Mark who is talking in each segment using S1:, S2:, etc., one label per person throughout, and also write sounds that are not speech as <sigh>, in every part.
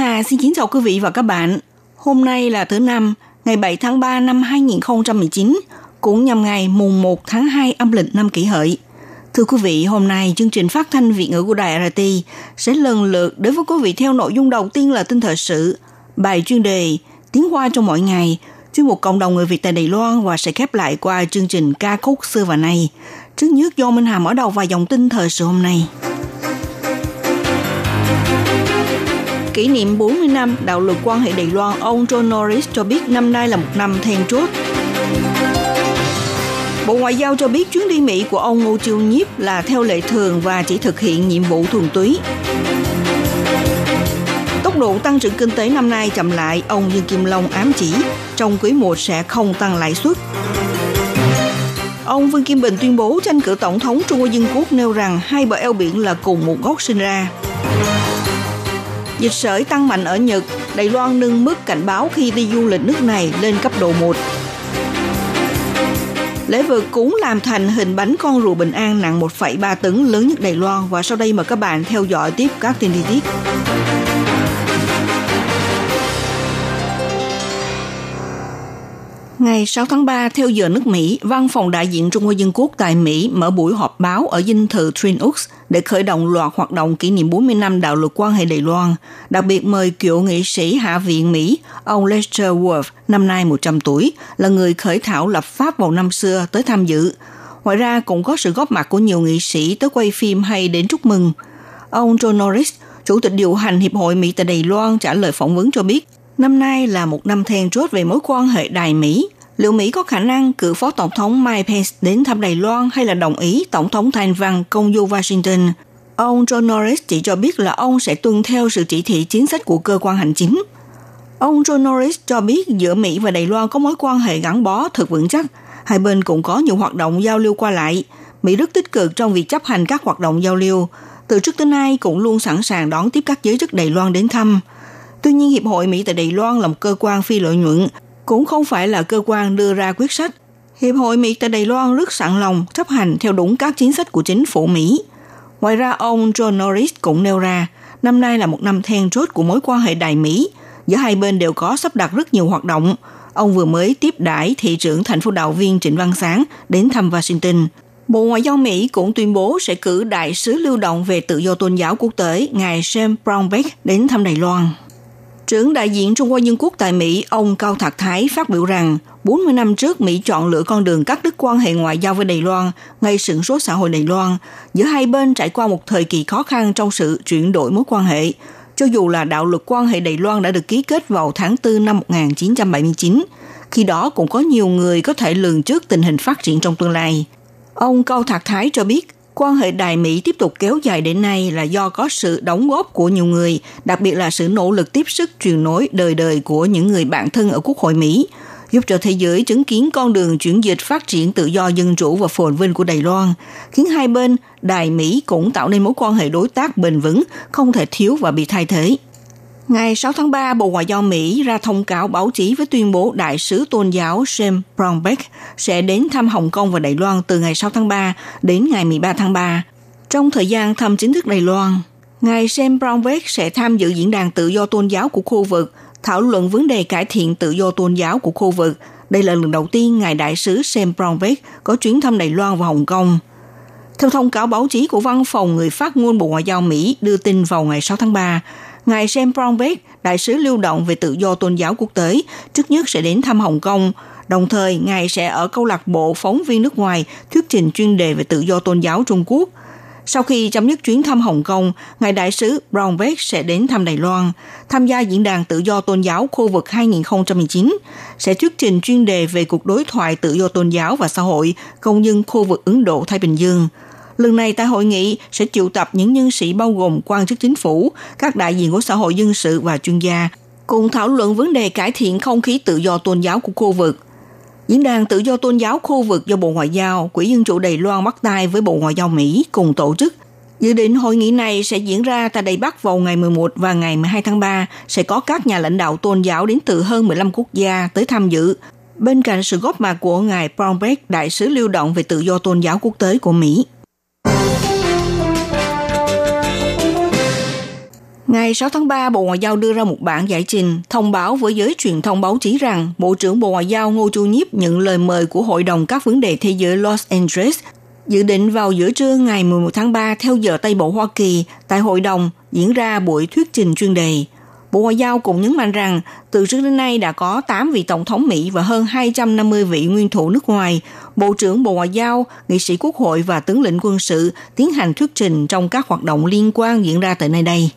S1: Hà xin kính chào quý vị và các bạn. Hôm nay là thứ năm, ngày 7 tháng 3 năm 2019, cũng nhằm ngày mùng 1 tháng 2 âm lịch năm kỷ hợi. Thưa quý vị, hôm nay chương trình phát thanh Việt ngữ của Đài RT sẽ lần lượt đối với quý vị theo nội dung đầu tiên là tin thời sự, bài chuyên đề Tiếng Hoa trong mỗi ngày, chuyên mục cộng đồng người Việt tại Đài Loan và sẽ khép lại qua chương trình ca khúc xưa và nay. Trước nhất do Minh Hà mở đầu vài dòng tin thời sự hôm nay. Kỷ niệm 40 năm đạo luật quan hệ Đài Loan, ông John Norris cho biết năm nay là một năm then chốt. Bộ Ngoại giao cho biết chuyến đi Mỹ của ông Ngô Chiêu Nhiếp là theo lệ thường và chỉ thực hiện nhiệm vụ thuần túy. Tốc độ tăng trưởng kinh tế năm nay chậm lại, ông Dương Kim Long ám chỉ trong quý 1 sẽ không tăng lãi suất. Ông Vương Kim Bình tuyên bố tranh cử tổng thống Trung Quốc Dân Quốc nêu rằng hai bờ eo biển là cùng một gốc sinh ra. Dịch sởi tăng mạnh ở Nhật, Đài Loan nâng mức cảnh báo khi đi du lịch nước này lên cấp độ 1. Lễ vượt cúng làm thành hình bánh con rùa bình an nặng 1,3 tấn lớn nhất Đài Loan và sau đây mời các bạn theo dõi tiếp các tin chi tiết. Ngày 6 tháng 3, theo giờ nước Mỹ, Văn phòng đại diện Trung Hoa Dân Quốc tại Mỹ mở buổi họp báo ở dinh thự Twin Oaks để khởi động loạt hoạt động kỷ niệm 40 năm đạo luật quan hệ Đài Loan, đặc biệt mời cựu nghị sĩ Hạ viện Mỹ, ông Lester Wolf, năm nay 100 tuổi, là người khởi thảo lập pháp vào năm xưa tới tham dự. Ngoài ra cũng có sự góp mặt của nhiều nghị sĩ tới quay phim hay đến chúc mừng. Ông John Norris, Chủ tịch điều hành Hiệp hội Mỹ tại Đài Loan trả lời phỏng vấn cho biết, năm nay là một năm then chốt về mối quan hệ Đài Mỹ. Liệu Mỹ có khả năng cử Phó Tổng thống Mike Pence đến thăm Đài Loan hay là đồng ý Tổng thống Thanh Văn công du Washington? Ông John Norris chỉ cho biết là ông sẽ tuân theo sự chỉ thị chính sách của cơ quan hành chính. Ông John Norris cho biết giữa Mỹ và Đài Loan có mối quan hệ gắn bó thật vững chắc. Hai bên cũng có nhiều hoạt động giao lưu qua lại. Mỹ rất tích cực trong việc chấp hành các hoạt động giao lưu. Từ trước tới nay cũng luôn sẵn sàng đón tiếp các giới chức Đài Loan đến thăm. Tuy nhiên, Hiệp hội Mỹ tại Đài Loan là một cơ quan phi lợi nhuận, cũng không phải là cơ quan đưa ra quyết sách. Hiệp hội Mỹ tại Đài Loan rất sẵn lòng chấp hành theo đúng các chính sách của chính phủ Mỹ. Ngoài ra, ông John Norris cũng nêu ra, năm nay là một năm then chốt của mối quan hệ Đài Mỹ. Giữa hai bên đều có sắp đặt rất nhiều hoạt động. Ông vừa mới tiếp đãi thị trưởng thành phố đạo viên Trịnh Văn Sáng đến thăm Washington. Bộ Ngoại giao Mỹ cũng tuyên bố sẽ cử đại sứ lưu động về tự do tôn giáo quốc tế ngài Sam Brownback đến thăm Đài Loan. Trưởng đại diện Trung Hoa Dân Quốc tại Mỹ, ông Cao Thạc Thái phát biểu rằng 40 năm trước Mỹ chọn lựa con đường cắt đứt quan hệ ngoại giao với Đài Loan, ngay sửng số xã hội Đài Loan, giữa hai bên trải qua một thời kỳ khó khăn trong sự chuyển đổi mối quan hệ. Cho dù là đạo luật quan hệ Đài Loan đã được ký kết vào tháng 4 năm 1979, khi đó cũng có nhiều người có thể lường trước tình hình phát triển trong tương lai. Ông Cao Thạc Thái cho biết, quan hệ Đài Mỹ tiếp tục kéo dài đến nay là do có sự đóng góp của nhiều người, đặc biệt là sự nỗ lực tiếp sức truyền nối đời đời của những người bạn thân ở Quốc hội Mỹ, giúp cho thế giới chứng kiến con đường chuyển dịch phát triển tự do dân chủ và phồn vinh của Đài Loan, khiến hai bên Đài Mỹ cũng tạo nên mối quan hệ đối tác bền vững, không thể thiếu và bị thay thế. Ngày 6 tháng 3, Bộ Ngoại giao Mỹ ra thông cáo báo chí với tuyên bố đại sứ tôn giáo Sam Brownback sẽ đến thăm Hồng Kông và Đài Loan từ ngày 6 tháng 3 đến ngày 13 tháng 3. Trong thời gian thăm chính thức Đài Loan, Ngài Sam Brownback sẽ tham dự diễn đàn tự do tôn giáo của khu vực, thảo luận vấn đề cải thiện tự do tôn giáo của khu vực. Đây là lần đầu tiên Ngài Đại sứ Sam Brownback có chuyến thăm Đài Loan và Hồng Kông. Theo thông cáo báo chí của văn phòng người phát ngôn Bộ Ngoại giao Mỹ đưa tin vào ngày 6 tháng 3, Ngài Sam Brownback, đại sứ lưu động về tự do tôn giáo quốc tế, trước nhất sẽ đến thăm Hồng Kông. Đồng thời, Ngài sẽ ở câu lạc bộ phóng viên nước ngoài thuyết trình chuyên đề về tự do tôn giáo Trung Quốc. Sau khi chấm dứt chuyến thăm Hồng Kông, Ngài Đại sứ Brownback sẽ đến thăm Đài Loan, tham gia diễn đàn tự do tôn giáo khu vực 2019, sẽ thuyết trình chuyên đề về cuộc đối thoại tự do tôn giáo và xã hội công nhân khu vực Ấn Độ-Thái Bình Dương – Lần này tại hội nghị sẽ triệu tập những nhân sĩ bao gồm quan chức chính phủ, các đại diện của xã hội dân sự và chuyên gia, cùng thảo luận vấn đề cải thiện không khí tự do tôn giáo của khu vực. Diễn đàn tự do tôn giáo khu vực do Bộ Ngoại giao, Quỹ Dân chủ Đài Loan bắt tay với Bộ Ngoại giao Mỹ cùng tổ chức. Dự định hội nghị này sẽ diễn ra tại Đài Bắc vào ngày 11 và ngày 12 tháng 3, sẽ có các nhà lãnh đạo tôn giáo đến từ hơn 15 quốc gia tới tham dự, bên cạnh sự góp mặt của ngài Brownback, đại sứ lưu động về tự do tôn giáo quốc tế của Mỹ. Ngày 6 tháng 3, Bộ Ngoại giao đưa ra một bản giải trình thông báo với giới truyền thông báo chí rằng Bộ trưởng Bộ Ngoại giao Ngô Chu Nhiếp nhận lời mời của Hội đồng các vấn đề thế giới Los Angeles dự định vào giữa trưa ngày 11 tháng 3 theo giờ Tây Bộ Hoa Kỳ tại Hội đồng diễn ra buổi thuyết trình chuyên đề. Bộ Ngoại giao cũng nhấn mạnh rằng từ trước đến nay đã có 8 vị tổng thống Mỹ và hơn 250 vị nguyên thủ nước ngoài, Bộ trưởng Bộ Ngoại giao, nghị sĩ quốc hội và tướng lĩnh quân sự tiến hành thuyết trình trong các hoạt động liên quan diễn ra tại nơi đây.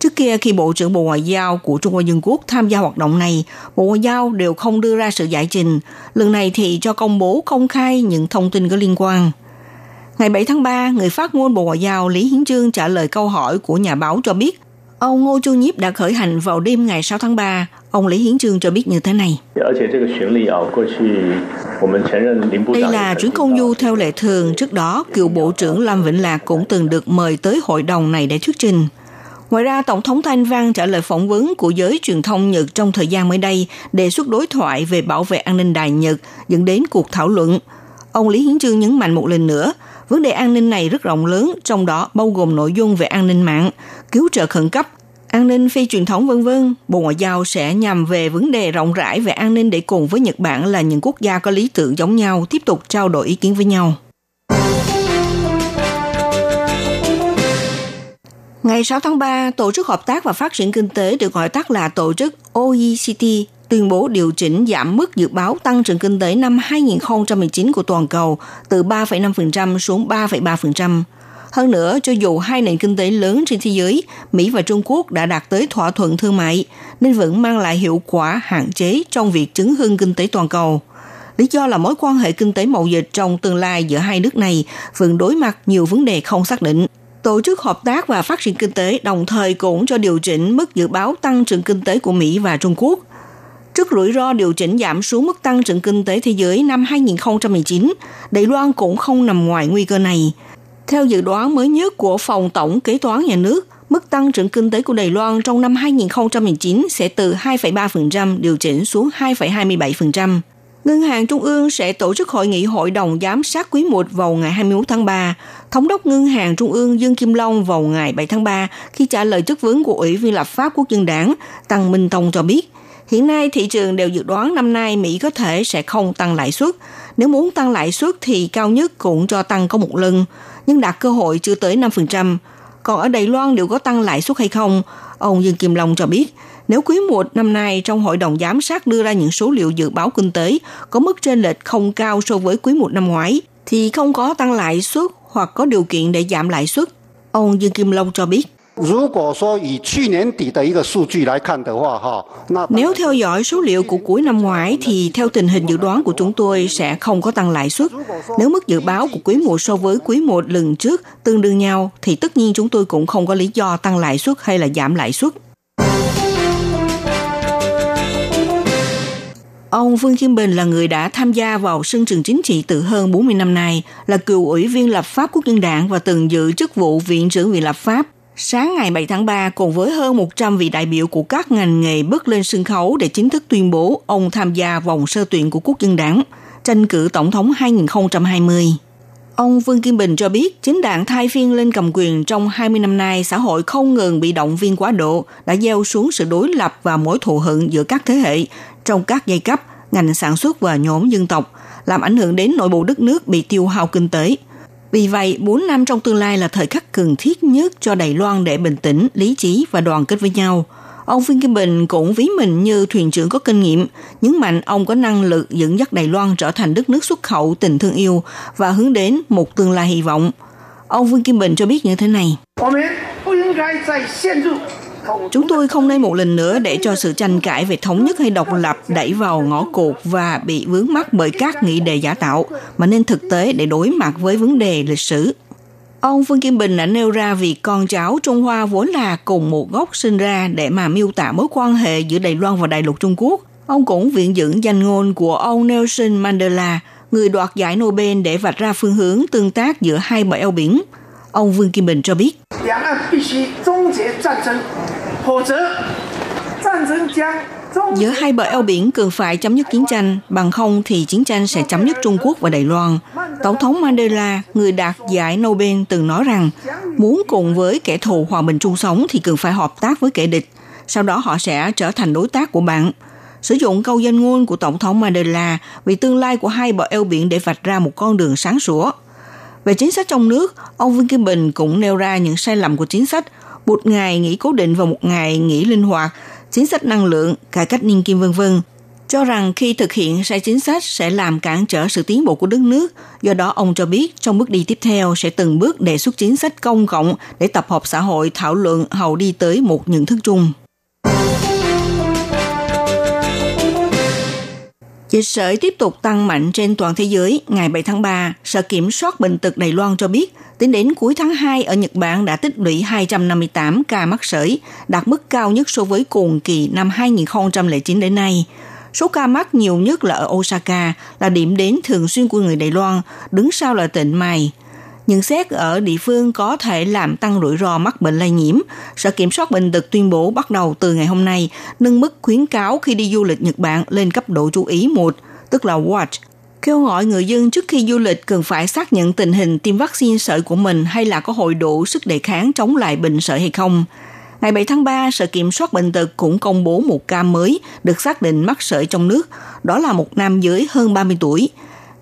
S1: Trước kia khi Bộ trưởng Bộ Ngoại giao của Trung Hoa Dân Quốc tham gia hoạt động này, Bộ Ngoại giao đều không đưa ra sự giải trình. Lần này thì cho công bố công khai những thông tin có liên quan. Ngày 7 tháng 3, người phát ngôn Bộ Ngoại giao Lý Hiến Trương trả lời câu hỏi của nhà báo cho biết Ông Ngô Chu Nhiếp đã khởi hành vào đêm ngày 6 tháng 3. Ông Lý Hiến Trương cho biết như thế này. Đây là chuyến công du theo lệ thường. Trước đó, cựu Bộ trưởng Lâm Vĩnh Lạc cũng từng được mời tới hội đồng này để thuyết trình. Ngoài ra, Tổng thống Thanh Văn trả lời phỏng vấn của giới truyền thông Nhật trong thời gian mới đây đề xuất đối thoại về bảo vệ an ninh Đài Nhật dẫn đến cuộc thảo luận. Ông Lý Hiến Trương nhấn mạnh một lần nữa, vấn đề an ninh này rất rộng lớn, trong đó bao gồm nội dung về an ninh mạng, cứu trợ khẩn cấp, an ninh phi truyền thống vân vân. Bộ Ngoại giao sẽ nhằm về vấn đề rộng rãi về an ninh để cùng với Nhật Bản là những quốc gia có lý tưởng giống nhau tiếp tục trao đổi ý kiến với nhau. Ngày 6 tháng 3, Tổ chức Hợp tác và Phát triển Kinh tế được gọi tắt là Tổ chức OECD tuyên bố điều chỉnh giảm mức dự báo tăng trưởng kinh tế năm 2019 của toàn cầu từ 3,5% xuống 3,3%. Hơn nữa, cho dù hai nền kinh tế lớn trên thế giới, Mỹ và Trung Quốc đã đạt tới thỏa thuận thương mại, nên vẫn mang lại hiệu quả hạn chế trong việc chứng hưng kinh tế toàn cầu. Lý do là mối quan hệ kinh tế mậu dịch trong tương lai giữa hai nước này vẫn đối mặt nhiều vấn đề không xác định. Tổ chức Hợp tác và Phát triển Kinh tế đồng thời cũng cho điều chỉnh mức dự báo tăng trưởng kinh tế của Mỹ và Trung Quốc. Trước rủi ro điều chỉnh giảm xuống mức tăng trưởng kinh tế thế giới năm 2019, Đài Loan cũng không nằm ngoài nguy cơ này. Theo dự đoán mới nhất của Phòng Tổng Kế toán Nhà nước, mức tăng trưởng kinh tế của Đài Loan trong năm 2019 sẽ từ 2,3% điều chỉnh xuống 2,27%. Ngân hàng Trung ương sẽ tổ chức hội nghị hội đồng giám sát quý 1 vào ngày 21 tháng 3. Thống đốc Ngân hàng Trung ương Dương Kim Long vào ngày 7 tháng 3 khi trả lời chất vấn của Ủy viên lập pháp quốc dân đảng, Tăng Minh Tông cho biết, hiện nay thị trường đều dự đoán năm nay Mỹ có thể sẽ không tăng lãi suất. Nếu muốn tăng lãi suất thì cao nhất cũng cho tăng có một lần, nhưng đạt cơ hội chưa tới 5%. Còn ở Đài Loan liệu có tăng lãi suất hay không? Ông Dương Kim Long cho biết, nếu quý 1 năm nay trong hội đồng giám sát đưa ra những số liệu dự báo kinh tế có mức trên lệch không cao so với quý 1 năm ngoái, thì không có tăng lãi suất hoặc có điều kiện để giảm lãi suất. Ông Dương Kim Long cho biết. Nếu theo dõi số liệu của cuối năm ngoái thì theo tình hình dự đoán của chúng tôi sẽ không có tăng lãi suất. Nếu mức dự báo của quý 1 so với quý 1 lần trước tương đương nhau thì tất nhiên chúng tôi cũng không có lý do tăng lãi suất hay là giảm lãi suất. Ông Vương Kim Bình là người đã tham gia vào sân trường chính trị từ hơn 40 năm nay, là cựu ủy viên lập pháp quốc dân đảng và từng giữ chức vụ viện trưởng viện lập pháp. Sáng ngày 7 tháng 3, cùng với hơn 100 vị đại biểu của các ngành nghề bước lên sân khấu để chính thức tuyên bố ông tham gia vòng sơ tuyển của quốc dân đảng, tranh cử tổng thống 2020. Ông Vương Kim Bình cho biết, chính đảng thay phiên lên cầm quyền trong 20 năm nay, xã hội không ngừng bị động viên quá độ, đã gieo xuống sự đối lập và mối thù hận giữa các thế hệ trong các giai cấp, ngành sản xuất và nhóm dân tộc, làm ảnh hưởng đến nội bộ đất nước bị tiêu hao kinh tế. Vì vậy, 4 năm trong tương lai là thời khắc cần thiết nhất cho Đài Loan để bình tĩnh, lý trí và đoàn kết với nhau – Ông vương Kim Bình cũng ví mình như thuyền trưởng có kinh nghiệm, nhấn mạnh ông có năng lực dẫn dắt Đài Loan trở thành đất nước xuất khẩu tình thương yêu và hướng đến một tương lai hy vọng. Ông Vương Kim Bình cho biết như thế này. Chúng tôi không nên một lần nữa để cho sự tranh cãi về thống nhất hay độc lập đẩy vào ngõ cụt và bị vướng mắc bởi các nghị đề giả tạo, mà nên thực tế để đối mặt với vấn đề lịch sử. Ông Vương Kim Bình đã nêu ra việc con cháu Trung Hoa vốn là cùng một gốc sinh ra để mà miêu tả mối quan hệ giữa Đài Loan và Đại lục Trung Quốc. Ông cũng viện dẫn danh ngôn của ông Nelson Mandela, người đoạt giải Nobel để vạch ra phương hướng tương tác giữa hai bờ eo biển. Ông Vương Kim Bình cho biết. Giữa hai bờ eo biển cần phải chấm dứt chiến tranh, bằng không thì chiến tranh sẽ chấm dứt Trung Quốc và Đài Loan. Tổng thống Mandela, người đạt giải Nobel từng nói rằng, muốn cùng với kẻ thù hòa bình chung sống thì cần phải hợp tác với kẻ địch. Sau đó họ sẽ trở thành đối tác của bạn. Sử dụng câu danh ngôn của Tổng thống Mandela vì tương lai của hai bờ eo biển để vạch ra một con đường sáng sủa. Về chính sách trong nước, ông Vương Kim Bình cũng nêu ra những sai lầm của chính sách, một ngày nghỉ cố định và một ngày nghỉ linh hoạt, chính sách năng lượng, cải cách niên kim vân vân. Cho rằng khi thực hiện sai chính sách sẽ làm cản trở sự tiến bộ của đất nước, do đó ông cho biết trong bước đi tiếp theo sẽ từng bước đề xuất chính sách công cộng để tập hợp xã hội thảo luận hầu đi tới một nhận thức chung. Dịch sởi tiếp tục tăng mạnh trên toàn thế giới. Ngày 7 tháng 3, Sở Kiểm soát Bệnh tật Đài Loan cho biết, tính đến cuối tháng 2 ở Nhật Bản đã tích lũy 258 ca mắc sởi, đạt mức cao nhất so với cùng kỳ năm 2009 đến nay. Số ca mắc nhiều nhất là ở Osaka, là điểm đến thường xuyên của người Đài Loan, đứng sau là tỉnh Mai – nhận xét ở địa phương có thể làm tăng rủi ro mắc bệnh lây nhiễm. Sở Kiểm soát Bệnh tật tuyên bố bắt đầu từ ngày hôm nay nâng mức khuyến cáo khi đi du lịch Nhật Bản lên cấp độ chú ý 1, tức là Watch, kêu gọi người dân trước khi du lịch cần phải xác nhận tình hình tiêm vaccine sởi của mình hay là có hội đủ sức đề kháng chống lại bệnh sởi hay không. Ngày 7 tháng 3, Sở Kiểm soát Bệnh tật cũng công bố một ca mới được xác định mắc sởi trong nước. Đó là một nam giới hơn 30 tuổi.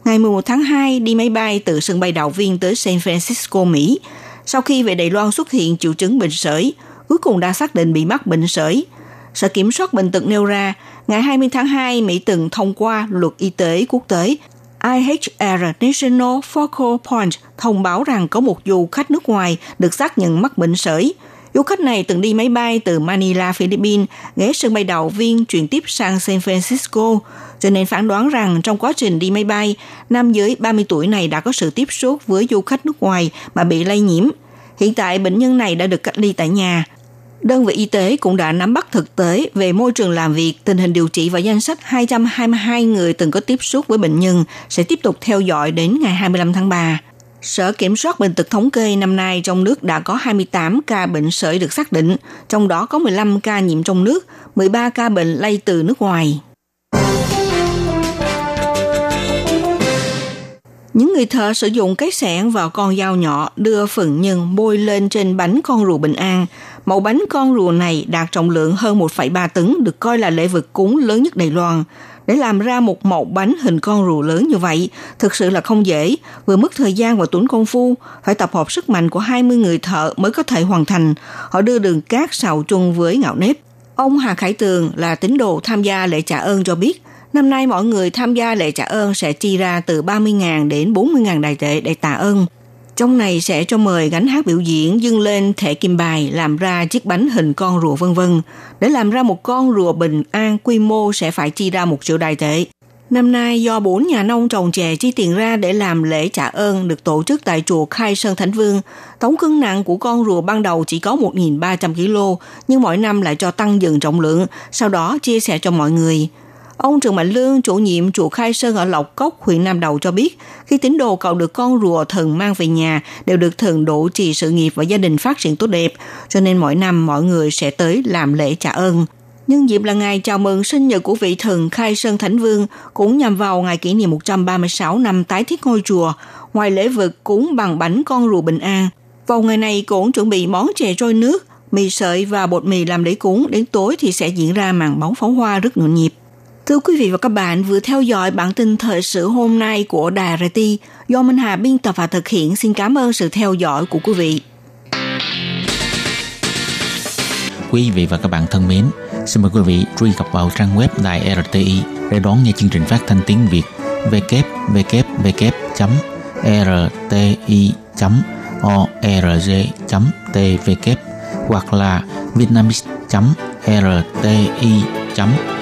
S1: Ngày 11 tháng 2, đi máy bay từ sân bay Đạo Viên tới San Francisco, Mỹ. Sau khi về Đài Loan xuất hiện triệu chứng bệnh sởi, cuối cùng đã xác định bị mắc bệnh sởi. Sở Kiểm soát Bệnh tật nêu ra, ngày 20 tháng 2, Mỹ từng thông qua luật y tế quốc tế IHR National Focal Point thông báo rằng có một du khách nước ngoài được xác nhận mắc bệnh sởi. Du khách này từng đi máy bay từ Manila, Philippines, ghé sân bay đầu viên chuyển tiếp sang San Francisco, cho nên phán đoán rằng trong quá trình đi máy bay, nam giới 30 tuổi này đã có sự tiếp xúc với du khách nước ngoài mà bị lây nhiễm. Hiện tại bệnh nhân này đã được cách ly tại nhà. Đơn vị y tế cũng đã nắm bắt thực tế về môi trường làm việc, tình hình điều trị và danh sách 222 người từng có tiếp xúc với bệnh nhân sẽ tiếp tục theo dõi đến ngày 25 tháng 3. Sở Kiểm soát Bệnh tật thống kê năm nay trong nước đã có 28 ca bệnh sởi được xác định, trong đó có 15 ca nhiễm trong nước, 13 ca bệnh lây từ nước ngoài. Những người thợ sử dụng cái sẻn và con dao nhỏ đưa phần nhân bôi lên trên bánh con rùa bình an. Mẫu bánh con rùa này đạt trọng lượng hơn 1,3 tấn được coi là lễ vật cúng lớn nhất Đài Loan. Để làm ra một mẫu bánh hình con rùa lớn như vậy, thực sự là không dễ, vừa mất thời gian và tốn công phu, phải tập hợp sức mạnh của 20 người thợ mới có thể hoàn thành. Họ đưa đường cát xào chung với ngạo nếp. Ông Hà Khải Tường là tín đồ tham gia lễ trả ơn cho biết, Năm nay mọi người tham gia lễ trả ơn sẽ chi ra từ 30.000 đến 40.000 đại tệ để tạ ơn. Trong này sẽ cho mời gánh hát biểu diễn dâng lên thể kim bài làm ra chiếc bánh hình con rùa vân vân. Để làm ra một con rùa bình an quy mô sẽ phải chi ra một triệu đài tệ. Năm nay do bốn nhà nông trồng chè chi tiền ra để làm lễ trả ơn được tổ chức tại chùa Khai Sơn Thánh Vương. Tổng cân nặng của con rùa ban đầu chỉ có 1.300 kg, nhưng mỗi năm lại cho tăng dần trọng lượng, sau đó chia sẻ cho mọi người. Ông Trần Mạnh Lương, chủ nhiệm chùa Khai Sơn ở Lộc Cốc, huyện Nam Đầu cho biết, khi tín đồ cầu được con rùa thần mang về nhà đều được thần độ trì sự nghiệp và gia đình phát triển tốt đẹp, cho nên mỗi năm mọi người sẽ tới làm lễ trả ơn. Nhân dịp là ngày chào mừng sinh nhật của vị thần Khai Sơn Thánh Vương cũng nhằm vào ngày kỷ niệm 136 năm tái thiết ngôi chùa, ngoài lễ vật cúng bằng bánh con rùa bình an. Vào ngày này cũng chuẩn bị món chè trôi nước, mì sợi và bột mì làm lễ cúng, đến tối thì sẽ diễn ra màn bóng pháo hoa rất nhộn nhịp. Thưa quý vị và các bạn vừa theo dõi bản tin thời sự hôm nay của Đài RT do Minh Hà biên tập và thực hiện. Xin cảm ơn sự theo dõi của quý vị.
S2: Quý vị và các bạn thân mến, xin mời quý vị truy cập vào trang web Đài RTI để đón nghe chương trình phát thanh tiếng Việt www.rti.org.tvk e e hoặc là vietnamese.rti.org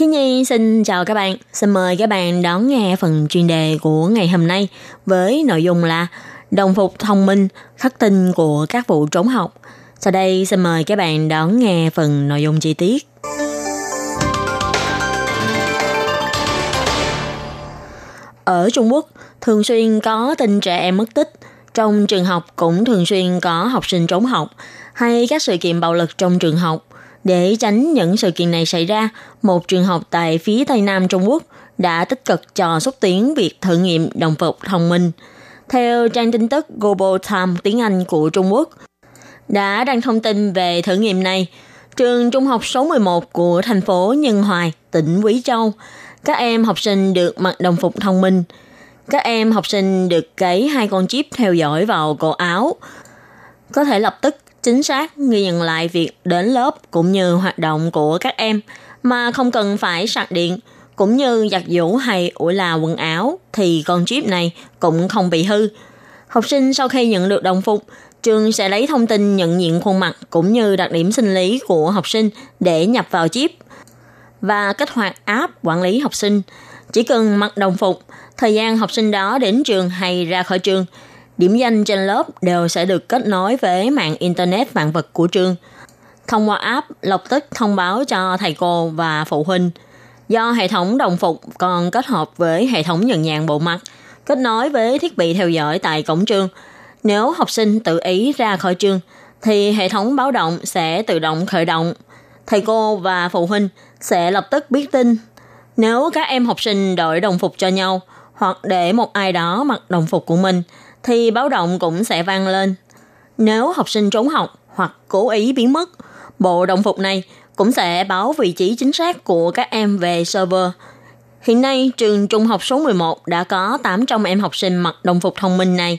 S3: khi Nhi xin chào các bạn, xin mời các bạn đón nghe phần chuyên đề của ngày hôm nay với nội dung là đồng phục thông minh, khắc tinh của các vụ trốn học. Sau đây xin mời các bạn đón nghe phần nội dung chi tiết. Ở Trung Quốc, thường xuyên có tình trẻ em mất tích. Trong trường học cũng thường xuyên có học sinh trốn học hay các sự kiện bạo lực trong trường học. Để tránh những sự kiện này xảy ra, một trường học tại phía Tây Nam Trung Quốc đã tích cực cho xúc tiến việc thử nghiệm đồng phục thông minh. Theo trang tin tức Global Times tiếng Anh của Trung Quốc, đã đăng thông tin về thử nghiệm này, trường trung học số 11 của thành phố Nhân Hoài, tỉnh Quý Châu, các em học sinh được mặc đồng phục thông minh. Các em học sinh được cấy hai con chip theo dõi vào cổ áo, có thể lập tức chính xác ghi nhận lại việc đến lớp cũng như hoạt động của các em mà không cần phải sạc điện cũng như giặt giũ hay ủi là quần áo thì con chip này cũng không bị hư. Học sinh sau khi nhận được đồng phục, trường sẽ lấy thông tin nhận diện khuôn mặt cũng như đặc điểm sinh lý của học sinh để nhập vào chip và kích hoạt app quản lý học sinh. Chỉ cần mặc đồng phục, thời gian học sinh đó đến trường hay ra khỏi trường – điểm danh trên lớp đều sẽ được kết nối với mạng Internet vạn vật của trường. Thông qua app lập tức thông báo cho thầy cô và phụ huynh. Do hệ thống đồng phục còn kết hợp với hệ thống nhận dạng bộ mặt, kết nối với thiết bị theo dõi tại cổng trường. Nếu học sinh tự ý ra khỏi trường, thì hệ thống báo động sẽ tự động khởi động. Thầy cô và phụ huynh sẽ lập tức biết tin. Nếu các em học sinh đổi đồng phục cho nhau, hoặc để một ai đó mặc đồng phục của mình – thì báo động cũng sẽ vang lên. Nếu học sinh trốn học hoặc cố ý biến mất, bộ đồng phục này cũng sẽ báo vị trí chính xác của các em về server. Hiện nay, trường trung học số 11 đã có 800 em học sinh mặc đồng phục thông minh này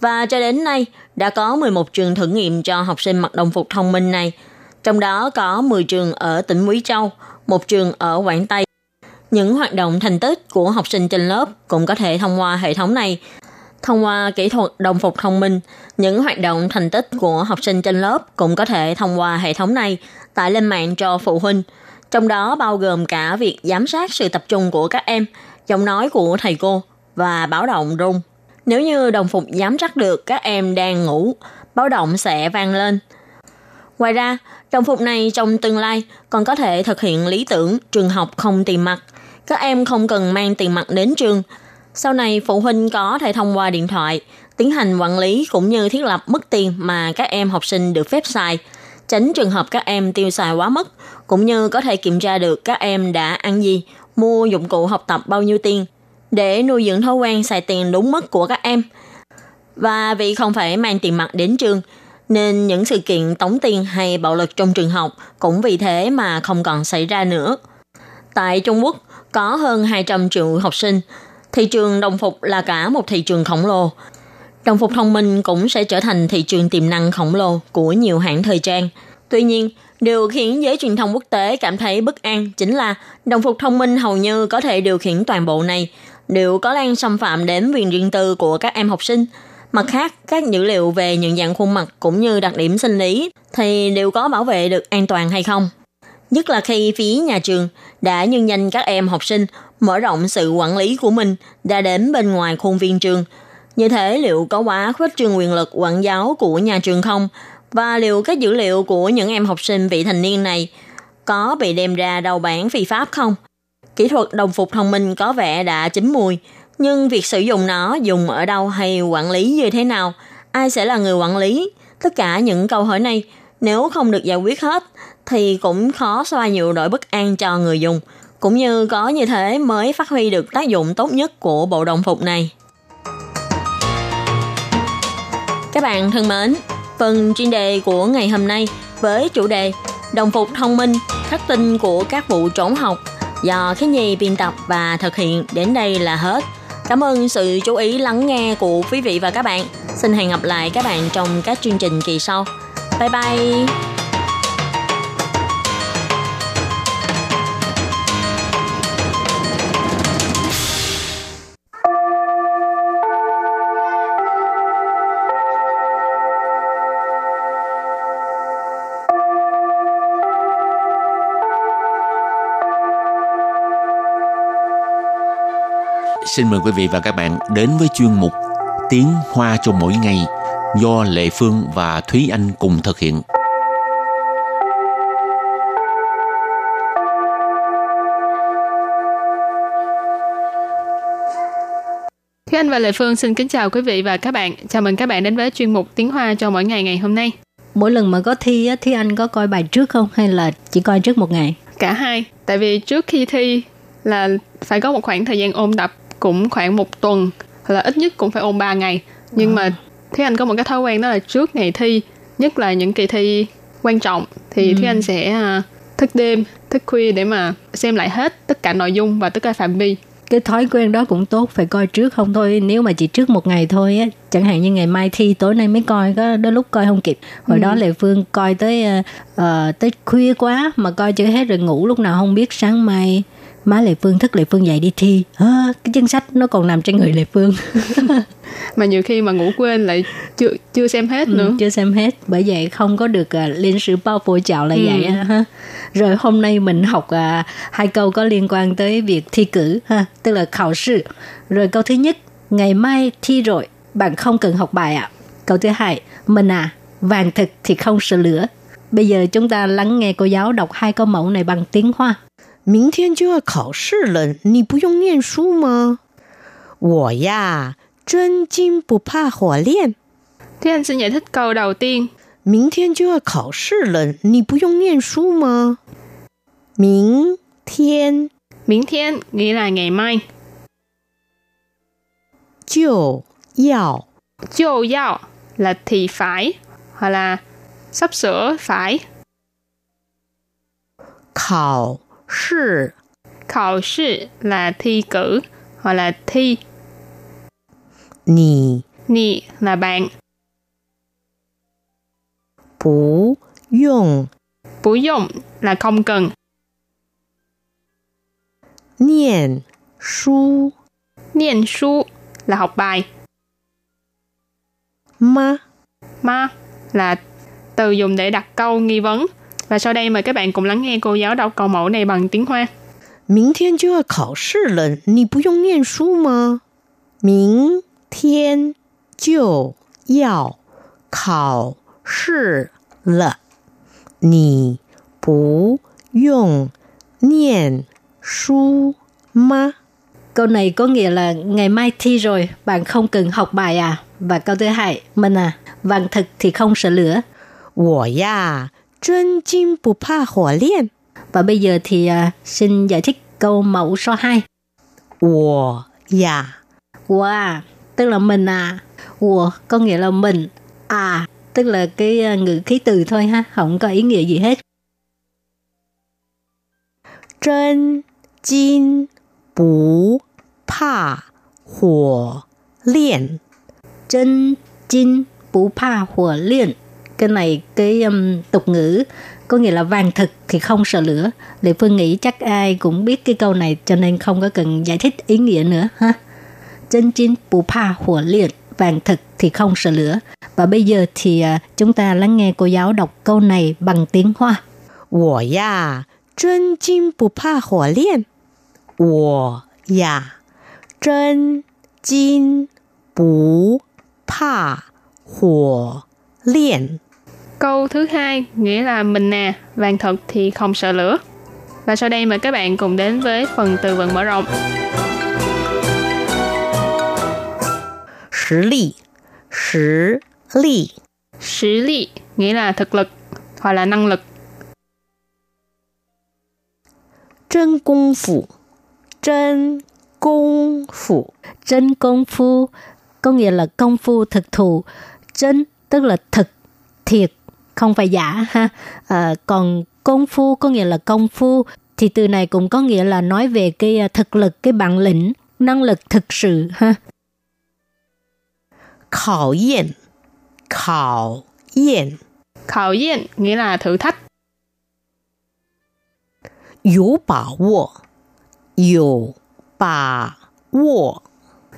S3: và cho đến nay đã có 11 trường thử nghiệm cho học sinh mặc đồng phục thông minh này. Trong đó có 10 trường ở tỉnh Quý Châu, một trường ở Quảng Tây. Những hoạt động thành tích của học sinh trên lớp cũng có thể thông qua hệ thống này Thông qua kỹ thuật đồng phục thông minh, những hoạt động thành tích của học sinh trên lớp cũng có thể thông qua hệ thống này tải lên mạng cho phụ huynh, trong đó bao gồm cả việc giám sát sự tập trung của các em, giọng nói của thầy cô và báo động rung. Nếu như đồng phục giám sát được các em đang ngủ, báo động sẽ vang lên. Ngoài ra, đồng phục này trong tương lai còn có thể thực hiện lý tưởng trường học không tiền mặt. Các em không cần mang tiền mặt đến trường sau này, phụ huynh có thể thông qua điện thoại tiến hành quản lý cũng như thiết lập mức tiền mà các em học sinh được phép xài, tránh trường hợp các em tiêu xài quá mức, cũng như có thể kiểm tra được các em đã ăn gì, mua dụng cụ học tập bao nhiêu tiền, để nuôi dưỡng thói quen xài tiền đúng mức của các em. Và vì không phải mang tiền mặt đến trường, nên những sự kiện tống tiền hay bạo lực trong trường học cũng vì thế mà không còn xảy ra nữa. Tại Trung Quốc, có hơn 200 triệu học sinh, Thị trường đồng phục là cả một thị trường khổng lồ. Đồng phục thông minh cũng sẽ trở thành thị trường tiềm năng khổng lồ của nhiều hãng thời trang. Tuy nhiên, điều khiến giới truyền thông quốc tế cảm thấy bất an chính là đồng phục thông minh hầu như có thể điều khiển toàn bộ này, liệu có lan xâm phạm đến quyền riêng tư của các em học sinh. Mặt khác, các dữ liệu về nhận dạng khuôn mặt cũng như đặc điểm sinh lý thì đều có bảo vệ được an toàn hay không? Nhất là khi phía nhà trường đã nhân danh các em học sinh mở rộng sự quản lý của mình đã đến bên ngoài khuôn viên trường. Như thế liệu có quá khuếch trương quyền lực quản giáo của nhà trường không? Và liệu các dữ liệu của những em học sinh vị thành niên này có bị đem ra đầu bản phi pháp không? Kỹ thuật đồng phục thông minh có vẻ đã chín mùi, nhưng việc sử dụng nó dùng ở đâu hay quản lý như thế nào? Ai sẽ là người quản lý? Tất cả những câu hỏi này nếu không được giải quyết hết thì cũng khó xoa nhiều nỗi bất an cho người dùng – cũng như có như thế mới phát huy được tác dụng tốt nhất của bộ đồng phục này. Các bạn thân mến, phần chuyên đề của ngày hôm nay với chủ đề Đồng phục thông minh, khắc tinh của các vụ trốn học do Khí Nhi biên tập và thực hiện đến đây là hết. Cảm ơn sự chú ý lắng nghe của quý vị và các bạn. Xin hẹn gặp lại các bạn trong các chương trình kỳ sau. Bye bye!
S2: Xin mời quý vị và các bạn đến với chuyên mục Tiếng Hoa cho mỗi ngày do Lệ Phương và Thúy Anh cùng thực hiện.
S4: Thúy Anh và Lệ Phương xin kính chào quý vị và các bạn. Chào mừng các bạn đến với chuyên mục Tiếng Hoa cho mỗi ngày ngày hôm nay.
S5: Mỗi lần mà có thi á, Thúy Anh có coi bài trước không hay là chỉ coi trước một ngày?
S4: Cả hai. Tại vì trước khi thi là phải có một khoảng thời gian ôn tập cũng khoảng một tuần là ít nhất cũng phải ôn 3 ngày. Nhưng à. mà Thúy Anh có một cái thói quen đó là trước ngày thi, nhất là những kỳ thi quan trọng thì ừ. Thúy Anh sẽ à, thức đêm, thức khuya để mà xem lại hết tất cả nội dung và tất cả phạm vi
S5: cái thói quen đó cũng tốt phải coi trước không thôi nếu mà chỉ trước một ngày thôi á chẳng hạn như ngày mai thi tối nay mới coi có đôi lúc coi không kịp hồi ừ. đó lệ phương coi tới uh, tới khuya quá mà coi chưa hết rồi ngủ lúc nào không biết sáng mai má lệ phương thức lệ phương dậy đi thi. À, cái chân sách nó còn nằm trên người lệ phương. <laughs>
S4: Mà nhiều khi mà ngủ quên lại chưa chưa xem hết ừ, nữa.
S5: ừ, chưa xem hết bởi vậy không có được uh, liên sử bao phổi chào là ừ. vậy ha. Rồi hôm nay mình học uh, hai câu có liên quan tới việc thi cử ha tức là khảo sư rồi câu thứ nhất ngày mai thi rồi bạn không cần học bài ạ. À. câu thứ hai mình à vàng thực thì không sợ lửa. Bây giờ chúng ta lắng nghe cô giáo đọc hai câu mẫu này bằng tiếng hoa
S6: 明天就要考试了，你不用念书吗？我呀，真金不怕火炼。
S4: 天 xin giải thích câu đầu tiên.
S6: 明天就要考试了，你不用念书吗？明天，
S4: 明天 nghĩa là ngày mai.
S6: 就要，
S4: 就要 là thì phải hoặc là sắp sửa phải.
S6: 考 sư
S4: khảo sư là thi cử hoặc là thi.
S6: Nì
S4: Nì là bạn.
S6: Bú dùng
S4: Bú dùng là không cần.
S6: Niên su
S4: Niên su là học bài.
S6: Ma
S4: Ma là từ dùng để đặt câu nghi vấn. Và sau đây mời các bạn cùng lắng nghe cô giáo đọc câu mẫu này bằng tiếng Hoa.
S6: 明天就要考试了，你不用念书吗？明天就要考试了，你不用念书吗？
S5: Câu này có nghĩa là ngày mai thi rồi, bạn không cần học bài à? Và câu thứ hai, mình à, vàng thực thì không sợ lửa.
S6: 我呀。 真金不怕火炼.
S5: Và bây giờ thì uh, xin giải thích câu mẫu số 2.
S6: 我呀.
S5: Wow, tức là mình à. 我 có nghĩa là mình. À, tức là cái uh, ngữ khí từ thôi ha, không có ý nghĩa gì hết.
S6: Chân金不怕火炼.
S5: Chân金不怕火炼 cái này cái um, tục ngữ có nghĩa là vàng thực thì không sợ lửa. Lệ Phương nghĩ chắc ai cũng biết cái câu này cho nên không có cần giải thích ý nghĩa nữa ha. Chân chín bù pa hỏa liệt, vàng thực thì không sợ lửa. Và bây giờ thì uh, chúng ta lắng nghe cô giáo đọc câu này bằng tiếng Hoa.
S6: 我呀，真金不怕火炼。我呀，真金不怕火炼。
S4: Câu thứ hai nghĩa là mình nè, vàng thật thì không sợ lửa. Và sau đây mời các bạn cùng đến với phần từ vựng mở rộng.
S6: Sử lý Sử lý
S4: Sử lý nghĩa là thực lực hoặc là năng lực.
S6: Chân công phu Chân công phu
S5: Chân công phu có nghĩa là công phu thực thụ. Chân tức là thực, thiệt không phải giả ha. À, còn công phu có nghĩa là công phu thì từ này cũng có nghĩa là nói về cái à, thực lực, cái bản lĩnh, năng lực thực sự ha.
S6: Khảo nghiệm Khảo nghiệm
S4: Khảo nghiệm nghĩa là thử thách.
S6: Có bà wo Có bà wo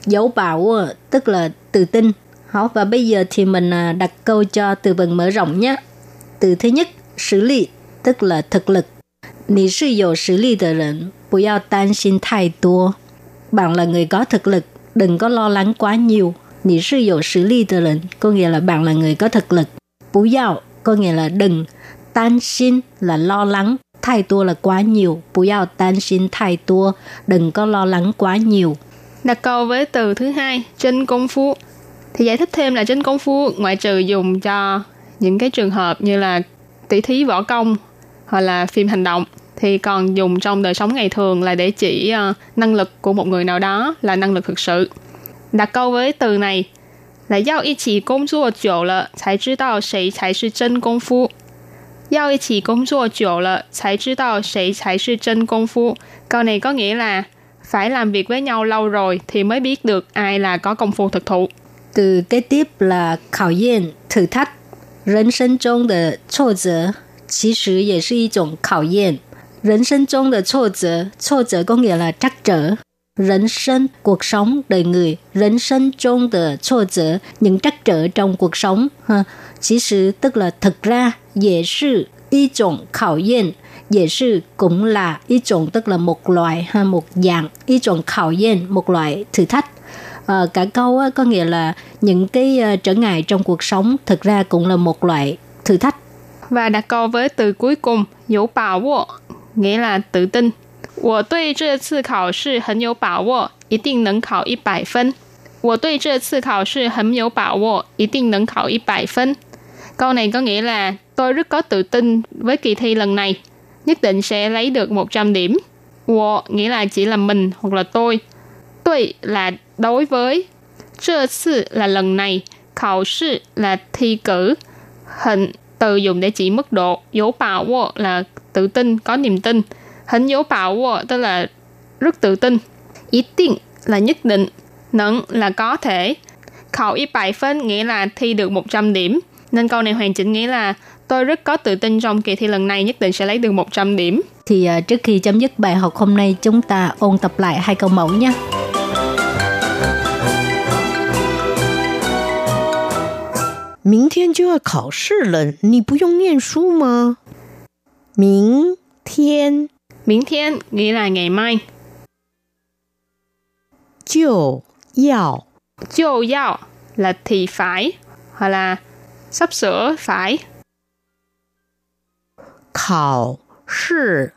S5: Dấu bảo tức là tự tin đó, và bây giờ thì mình à, đặt câu cho từ vựng mở rộng nhé. Từ thứ nhất, sử lý, tức là thực lực. Nì sư dụ sử lý tờ rỉnh, bù yào tan xin thai tua. Bạn là người có thực lực, đừng có lo lắng quá nhiều. Nì sư dụ sử lý tờ rỉnh, có nghĩa là bạn là người có thực lực. Bù yào, có nghĩa là đừng. Tan xin là lo lắng, thai tua là quá nhiều. Bù yào tan xin thai tua, đừng có lo lắng quá nhiều.
S4: Đặt câu với từ thứ hai, chân công phu. Thì giải thích thêm là trên công phu ngoại trừ dùng cho những cái trường hợp như là tỷ thí võ công hoặc là phim hành động thì còn dùng trong đời sống ngày thường là để chỉ uh, năng lực của một người nào đó là năng lực thực sự. Đặt câu với từ này là 要一起工作久了才知道谁才是真功夫。要一起工作久了才知道谁才是真功夫. Câu này có nghĩa là phải làm việc với nhau lâu rồi thì mới biết được ai là có công phu thực thụ.
S5: Từ kế tiếp là khảo nghiệm, thử thách. 人生中的挫折其实也是一种考验。人生中的挫折，挫折 có nghĩa là trắc trở.人生 cuộc sống đời người, 人生中的挫折 những trắc trở trong cuộc sống ha. Chỉ sự tức là thực ra, 也是一种考验, 也是 cũng là 一种 tức là một loại ha, một dạng, 一种考验 một loại thử thách. À, cả câu á, có nghĩa là những cái uh, trở ngại trong cuộc sống thực ra cũng là một loại thử thách.
S4: Và đặt câu với từ cuối cùng, 有把握 nghĩa là tự tin. 我对这次考试很有把握，一定能考一百分。我对这次考试很有把握，一定能考一百分。Câu này có nghĩa là tôi rất có tự tin với kỳ thi lần này, nhất định sẽ lấy được 100 điểm. 我 nghĩa là chỉ là mình hoặc là tôi. Tôi là đối với. 这次 là lần này. Khảo sư là thi cử. Hình từ dùng để chỉ mức độ. dấu bảo wo là tự tin, có niềm tin. Hình dấu bảo wo tức là rất tự tin. Ý định là nhất định. nâng là có thể. Khảo y bài phân nghĩa là thi được 100 điểm. Nên câu này hoàn chỉnh nghĩa là tôi rất có tự tin trong kỳ thi lần này nhất định sẽ lấy được 100 điểm.
S5: Thì uh, trước khi chấm dứt bài học hôm nay chúng ta ôn tập lại hai câu mẫu nhé.
S6: 明天就要考试了，你不用念书吗？明天，
S4: 明天 nghĩa là ngày mai.
S6: 就要
S4: 就要 là thì phải hoặc là sắp sửa phải.
S6: 考试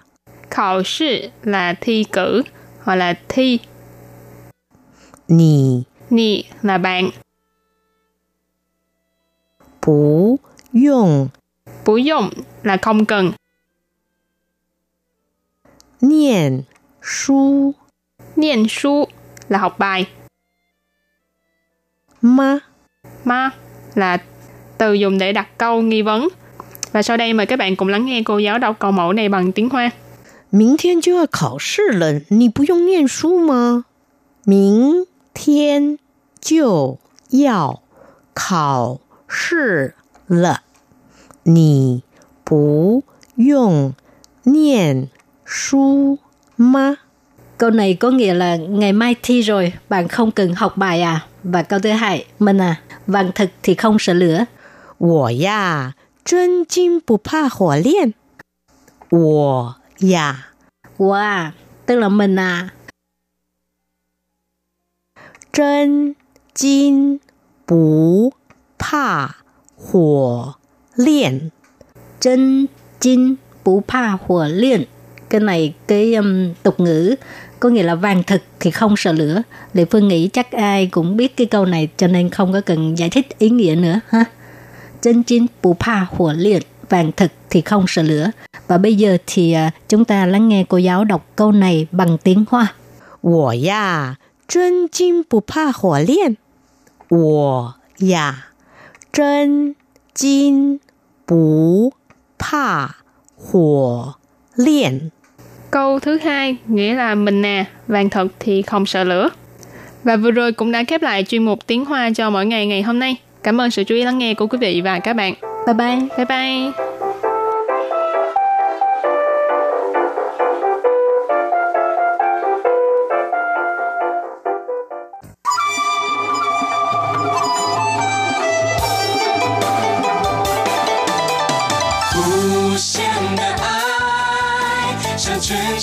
S4: khảo sư là thi cử hoặc là thi.
S6: 你
S4: Nì là bạn.
S6: 不用
S4: Bú dụng là không cần.
S6: 念书
S4: Niên su là học bài.
S6: 吗？
S4: Ma là từ dùng để đặt câu nghi vấn. Và sau đây mời các bạn cùng lắng nghe cô giáo đọc câu mẫu này bằng tiếng Hoa.
S6: 明天就要考试了，你不用念书吗？明 天就要考试了，你不用念书吗？
S5: Câu này có nghĩa là ngày mai thi rồi, bạn không cần học bài à? Và câu thứ hai, mình à, vàng thực thì không sợ lửa.
S6: 我呀，真金不怕火炼。我呀，
S5: Wow, tức là mình à.
S6: 真金不怕火炼。
S5: Chân chinh bú pa hùa liên. Cái này cái um, tục ngữ có nghĩa là vàng thực thì không sợ lửa. Lệ Phương nghĩ chắc ai cũng biết cái câu này cho nên không có cần giải thích ý nghĩa nữa ha. Chân chinh bú pa hùa liên. Vàng thực thì không sợ lửa. Và bây giờ thì à, chúng ta lắng nghe cô giáo đọc câu này bằng tiếng Hoa.
S6: 我呀， 真金不怕火炼。我呀，真金不怕火炼。
S4: Câu thứ hai nghĩa là mình nè, vàng thật thì không sợ lửa. Và vừa rồi cũng đã khép lại chuyên mục tiếng Hoa cho mỗi ngày ngày hôm nay. Cảm ơn sự chú ý lắng nghe của quý vị và các bạn.
S5: Bye bye.
S4: Bye bye!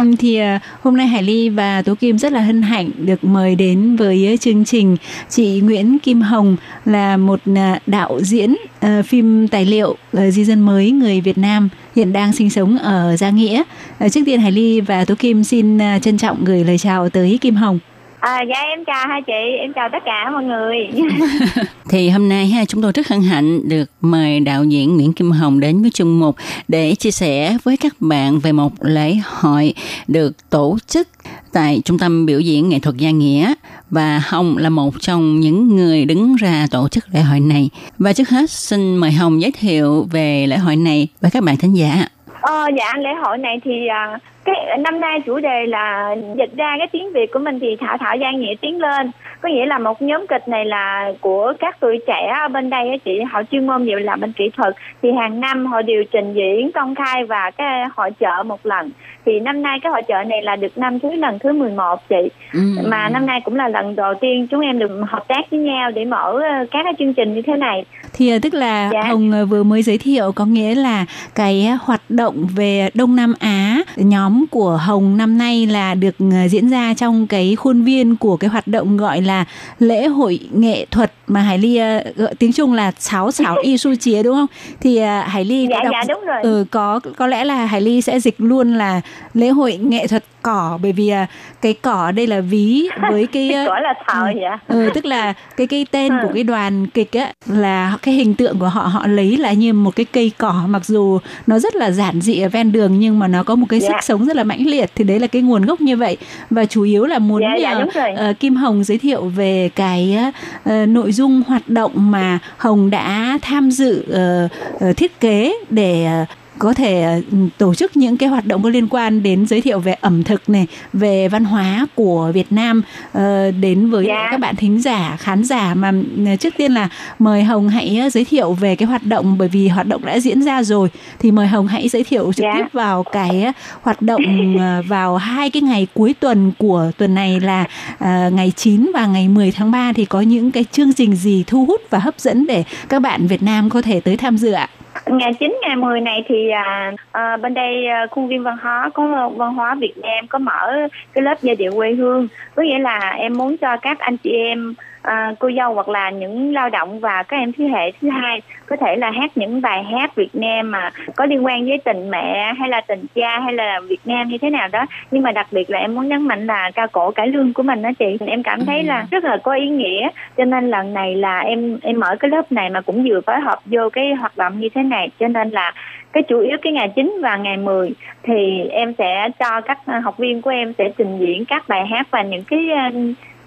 S7: Vâng thì à, hôm nay Hải Ly và Tố Kim rất là hân hạnh được mời đến với à, chương trình chị Nguyễn Kim Hồng là một à, đạo diễn phim tài liệu uh, di dân mới người Việt Nam hiện đang sinh sống ở Gia Nghĩa. Trước tiên Hải Ly và Tố Kim xin trân trọng gửi lời chào tới Kim Hồng.
S8: À, dạ em chào hai chị, em chào tất cả mọi người. <laughs>
S9: Thì hôm nay ha chúng tôi rất hân hạnh được mời đạo diễn Nguyễn Kim Hồng đến với chương mục để chia sẻ với các bạn về một lễ hội được tổ chức tại Trung tâm biểu diễn nghệ thuật Gia Nghĩa và Hồng là một trong những người đứng ra tổ chức lễ hội này. Và trước hết xin mời Hồng giới thiệu về lễ hội này với các bạn thính giả.
S8: Ờ, dạ lễ hội này thì à, cái năm nay chủ đề là dịch ra cái tiếng Việt của mình thì thảo thảo gian nghĩa tiến lên. Có nghĩa là một nhóm kịch này là của các tuổi trẻ ở bên đây chị họ chuyên môn nhiều làm bên kỹ thuật. Thì hàng năm họ đều trình diễn công khai và cái hội chợ một lần. Thì năm nay cái hội chợ này là được năm thứ lần thứ 11 chị.
S9: Ừ.
S8: mà năm nay cũng là lần đầu tiên chúng em được hợp tác với nhau để mở ờ, các cái chương trình như thế này
S7: Thì à, tức là
S8: Dạ.
S7: Hồng à, vừa mới giới thiệu có nghĩa là cái à, hoạt động về Đông Nam Á nhóm của Hồng năm nay là được diễn ra trong cái khuôn viên của cái hoạt động gọi là lễ hội nghệ thuật mà Hải Ly tiếng Trung là sáo sáo y su chía đúng không? Thì Hải Ly có
S8: dạ
S7: đọc
S8: dạ đúng rồi
S7: ừ, có có lẽ là Hải Ly sẽ dịch luôn là lễ hội nghệ thuật cỏ bởi vì à, cái cỏ ở đây là ví với cái <laughs> à,
S8: gọi là thợ
S7: ừ.
S8: dạ
S7: Ừ, tức là cái cái tên của
S8: Ừ.
S7: cái đoàn kịch á là cái hình tượng của họ họ lấy là như một cái cây cỏ mặc dù nó rất là giản dị ở ven đường nhưng mà nó có một cái
S8: Dạ.
S7: sức sống rất là mãnh liệt thì đấy là cái nguồn gốc như vậy và chủ yếu là muốn
S8: Dạ, dạ,
S7: nhờ,
S8: đúng rồi.
S7: ờ, Kim Hồng giới thiệu về cái ờ, nội dung hoạt động mà Hồng đã tham dự ờ, ờ, thiết kế để ờ, có thể ờ, tổ chức những cái hoạt động có liên quan đến giới thiệu về ẩm thực này, về văn hóa của Việt Nam ờ, đến với
S8: Dạ.
S7: các bạn thính giả, khán giả mà ờ, trước tiên là mời Hồng hãy giới thiệu về cái hoạt động bởi vì hoạt động đã diễn ra rồi thì mời Hồng hãy giới thiệu trực
S8: Dạ.
S7: tiếp vào cái hoạt động vào hai cái ngày cuối tuần của tuần này là ngày 9 và ngày 10 tháng 3 thì có những cái chương trình gì thu hút và hấp dẫn để các bạn Việt Nam có thể tới tham dự ạ?
S8: Ngày 9 ngày 10 này thì à, à, bên đây à, khuôn viên văn hóa có văn hóa Việt Nam có mở cái lớp giai điệu quê hương. Có nghĩa là em muốn cho các anh chị em à, cô dâu hoặc là những lao động và các em thế hệ thứ hai có thể là hát những bài hát Việt Nam mà có liên quan với tình mẹ hay là tình cha hay là Việt Nam như thế nào đó. Nhưng mà đặc biệt là em muốn nhấn mạnh là ca cổ cải lương của mình đó chị. Em cảm thấy là rất là có ý nghĩa. Cho nên lần này là em em mở cái lớp này mà cũng vừa phối hợp vô cái hoạt động như thế này. Cho nên là cái chủ yếu cái ngày 9 và ngày 10 thì em sẽ cho các học viên của em sẽ trình diễn các bài hát và những cái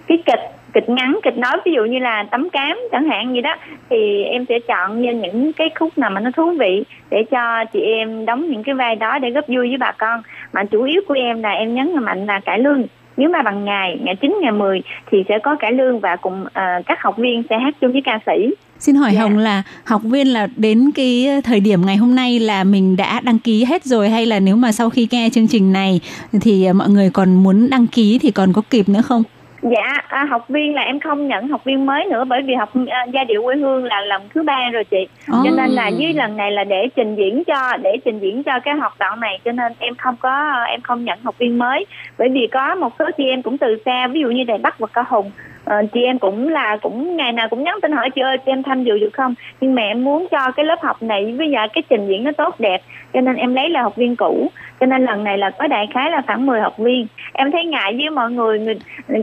S8: cái kịch kịch ngắn kịch nói ví dụ như là tấm cám chẳng hạn gì đó thì em sẽ chọn như những cái khúc nào mà nó thú vị để cho chị em đóng những cái vai đó để góp vui với bà con mà chủ yếu của em là em nhấn mạnh là cải lương nếu mà bằng ngày ngày 9 ngày 10 thì sẽ có cải lương và cùng ờ, các học viên sẽ hát chung với ca sĩ
S7: Xin hỏi
S8: Dạ.
S7: Hồng là học viên là đến cái thời điểm ngày hôm nay là mình đã đăng ký hết rồi hay là nếu mà sau khi nghe chương trình này thì mọi người còn muốn đăng ký thì còn có kịp nữa không?
S8: Dạ, à, học viên là em không nhận học viên mới nữa bởi vì học à, giai điệu quê hương là lần thứ ba rồi chị.
S7: Ồ.
S8: Cho nên là với lần này là để trình diễn cho để trình diễn cho cái hoạt động này cho nên em không có em không nhận học viên mới bởi vì có một số chị em cũng từ xa ví dụ như Đài Bắc và Cao Hùng ờ, chị em cũng là cũng ngày nào cũng nhắn tin hỏi chị ơi chị em tham dự được không? Nhưng mà em muốn cho cái lớp học này với lại cái trình diễn nó tốt đẹp cho nên em lấy là học viên cũ. Cho nên lần này là có đại khái là khoảng 10 học viên. Em thấy ngại với mọi người,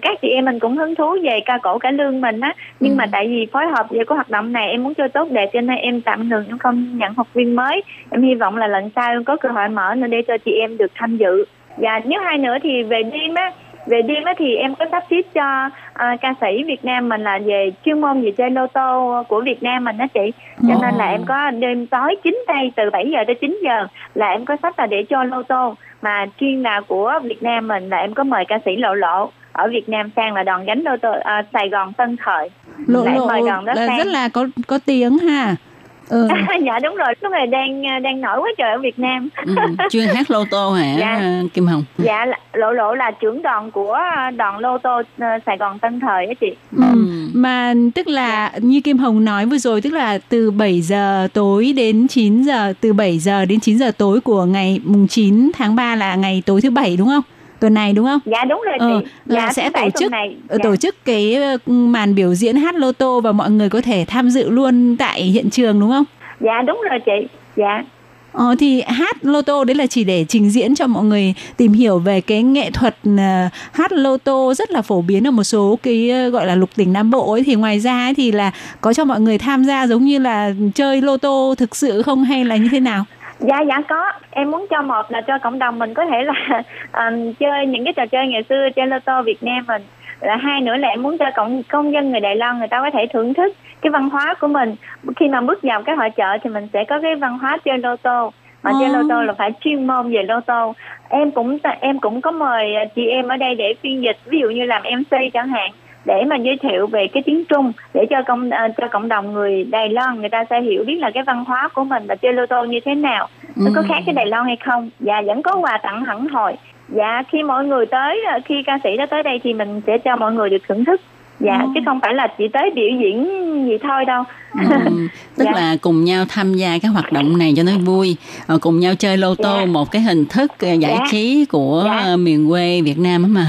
S8: các chị em mình cũng hứng thú về ca cổ cải lương mình á. Nhưng
S9: Ừ.
S8: mà tại vì phối hợp về cái hoạt động này em muốn cho tốt đẹp cho nên em tạm ngừng em không nhận học viên mới. Em hy vọng là lần sau em có cơ hội mở nữa để cho chị em được tham dự. Và nếu hai nữa thì về đêm á về đêm thì em có sắp xếp cho à, ca sĩ Việt Nam mình là về chuyên môn về chơi lô tô của Việt Nam mình đó chị. Cho nên là em có đêm tối 9 tây từ 7 giờ tới 9 giờ là em có sách là để cho lô tô. Mà chuyên là của Việt Nam mình là em có mời ca sĩ Lộ Lộ ở Việt Nam sang là đòn gánh lô tô à, Sài Gòn Tân Thời.
S7: Lộ
S8: Lại
S7: lộ
S8: mời đoàn đó
S7: là
S8: sang.
S7: rất là có có tiếng ha ừ. <laughs>
S8: dạ đúng rồi lúc này đang đang nổi quá trời ở Việt Nam
S9: Ừ, chuyên hát lô tô hả <laughs>
S8: Dạ.
S9: Kim Hồng?
S8: dạ lộ lộ là trưởng đoàn của đoàn lô tô ờ, Sài Gòn Tân Thời á chị
S7: Ừ. Mà tức là như Kim Hồng nói vừa rồi tức là từ 7 giờ tối đến 9 giờ từ 7 giờ đến 9 giờ tối của ngày mùng 9 tháng 3 là ngày tối thứ bảy đúng không? Tuần này đúng không?
S8: dạ đúng rồi chị
S7: Ờ, là
S8: dạ,
S7: sẽ tổ chức
S8: này.
S7: ờ,
S8: Dạ.
S7: tổ chức cái ờ, màn biểu diễn hát lô tô và mọi người có thể tham dự luôn tại hiện trường đúng không?
S8: dạ đúng rồi chị dạ
S7: Ờ, thì hát lô tô đấy là chỉ để trình diễn cho mọi người tìm hiểu về cái nghệ thuật ờ, hát lô tô rất là phổ biến ở một số cái ờ, gọi là lục tỉnh Nam Bộ ấy thì ngoài ra ấy thì là có cho mọi người tham gia giống như là chơi lô tô thực sự không hay là như thế nào?
S8: Dạ dạ có. Em muốn cho một là cho cộng đồng mình có thể là um, <laughs> chơi những cái trò chơi ngày xưa chơi lô tô Việt Nam mình. Là hai nữa là em muốn cho cộng công dân người Đài Loan người ta có thể thưởng thức cái văn hóa của mình. Khi mà bước vào cái hội chợ thì mình sẽ có cái văn hóa chơi lô tô mà chơi lô tô là phải chuyên môn về lô tô em cũng em cũng có mời à, chị em ở đây để phiên dịch. Ví dụ như làm MC chẳng hạn để mà giới thiệu về cái tiếng Trung để cho công ờ, cho cộng đồng người Đài Loan người ta sẽ hiểu biết là cái văn hóa của mình và chơi lô tô như thế nào. Nó có khác cái Đài Loan hay không? Và vẫn có quà tặng hẳn hồi dạ khi mọi người tới ờ, khi ca sĩ đó tới đây thì mình sẽ cho mọi người được thưởng thức. Dạ chứ không phải là chỉ tới biểu diễn gì thôi đâu.
S9: Ừ, <laughs> tức
S8: Dạ.
S9: là cùng nhau tham gia cái hoạt động này cho nó vui Ờ, cùng nhau chơi lô tô
S8: Dạ.
S9: một cái hình thức ờ, giải
S8: Dạ.
S9: trí của
S8: Dạ.
S9: miền quê Việt Nam mà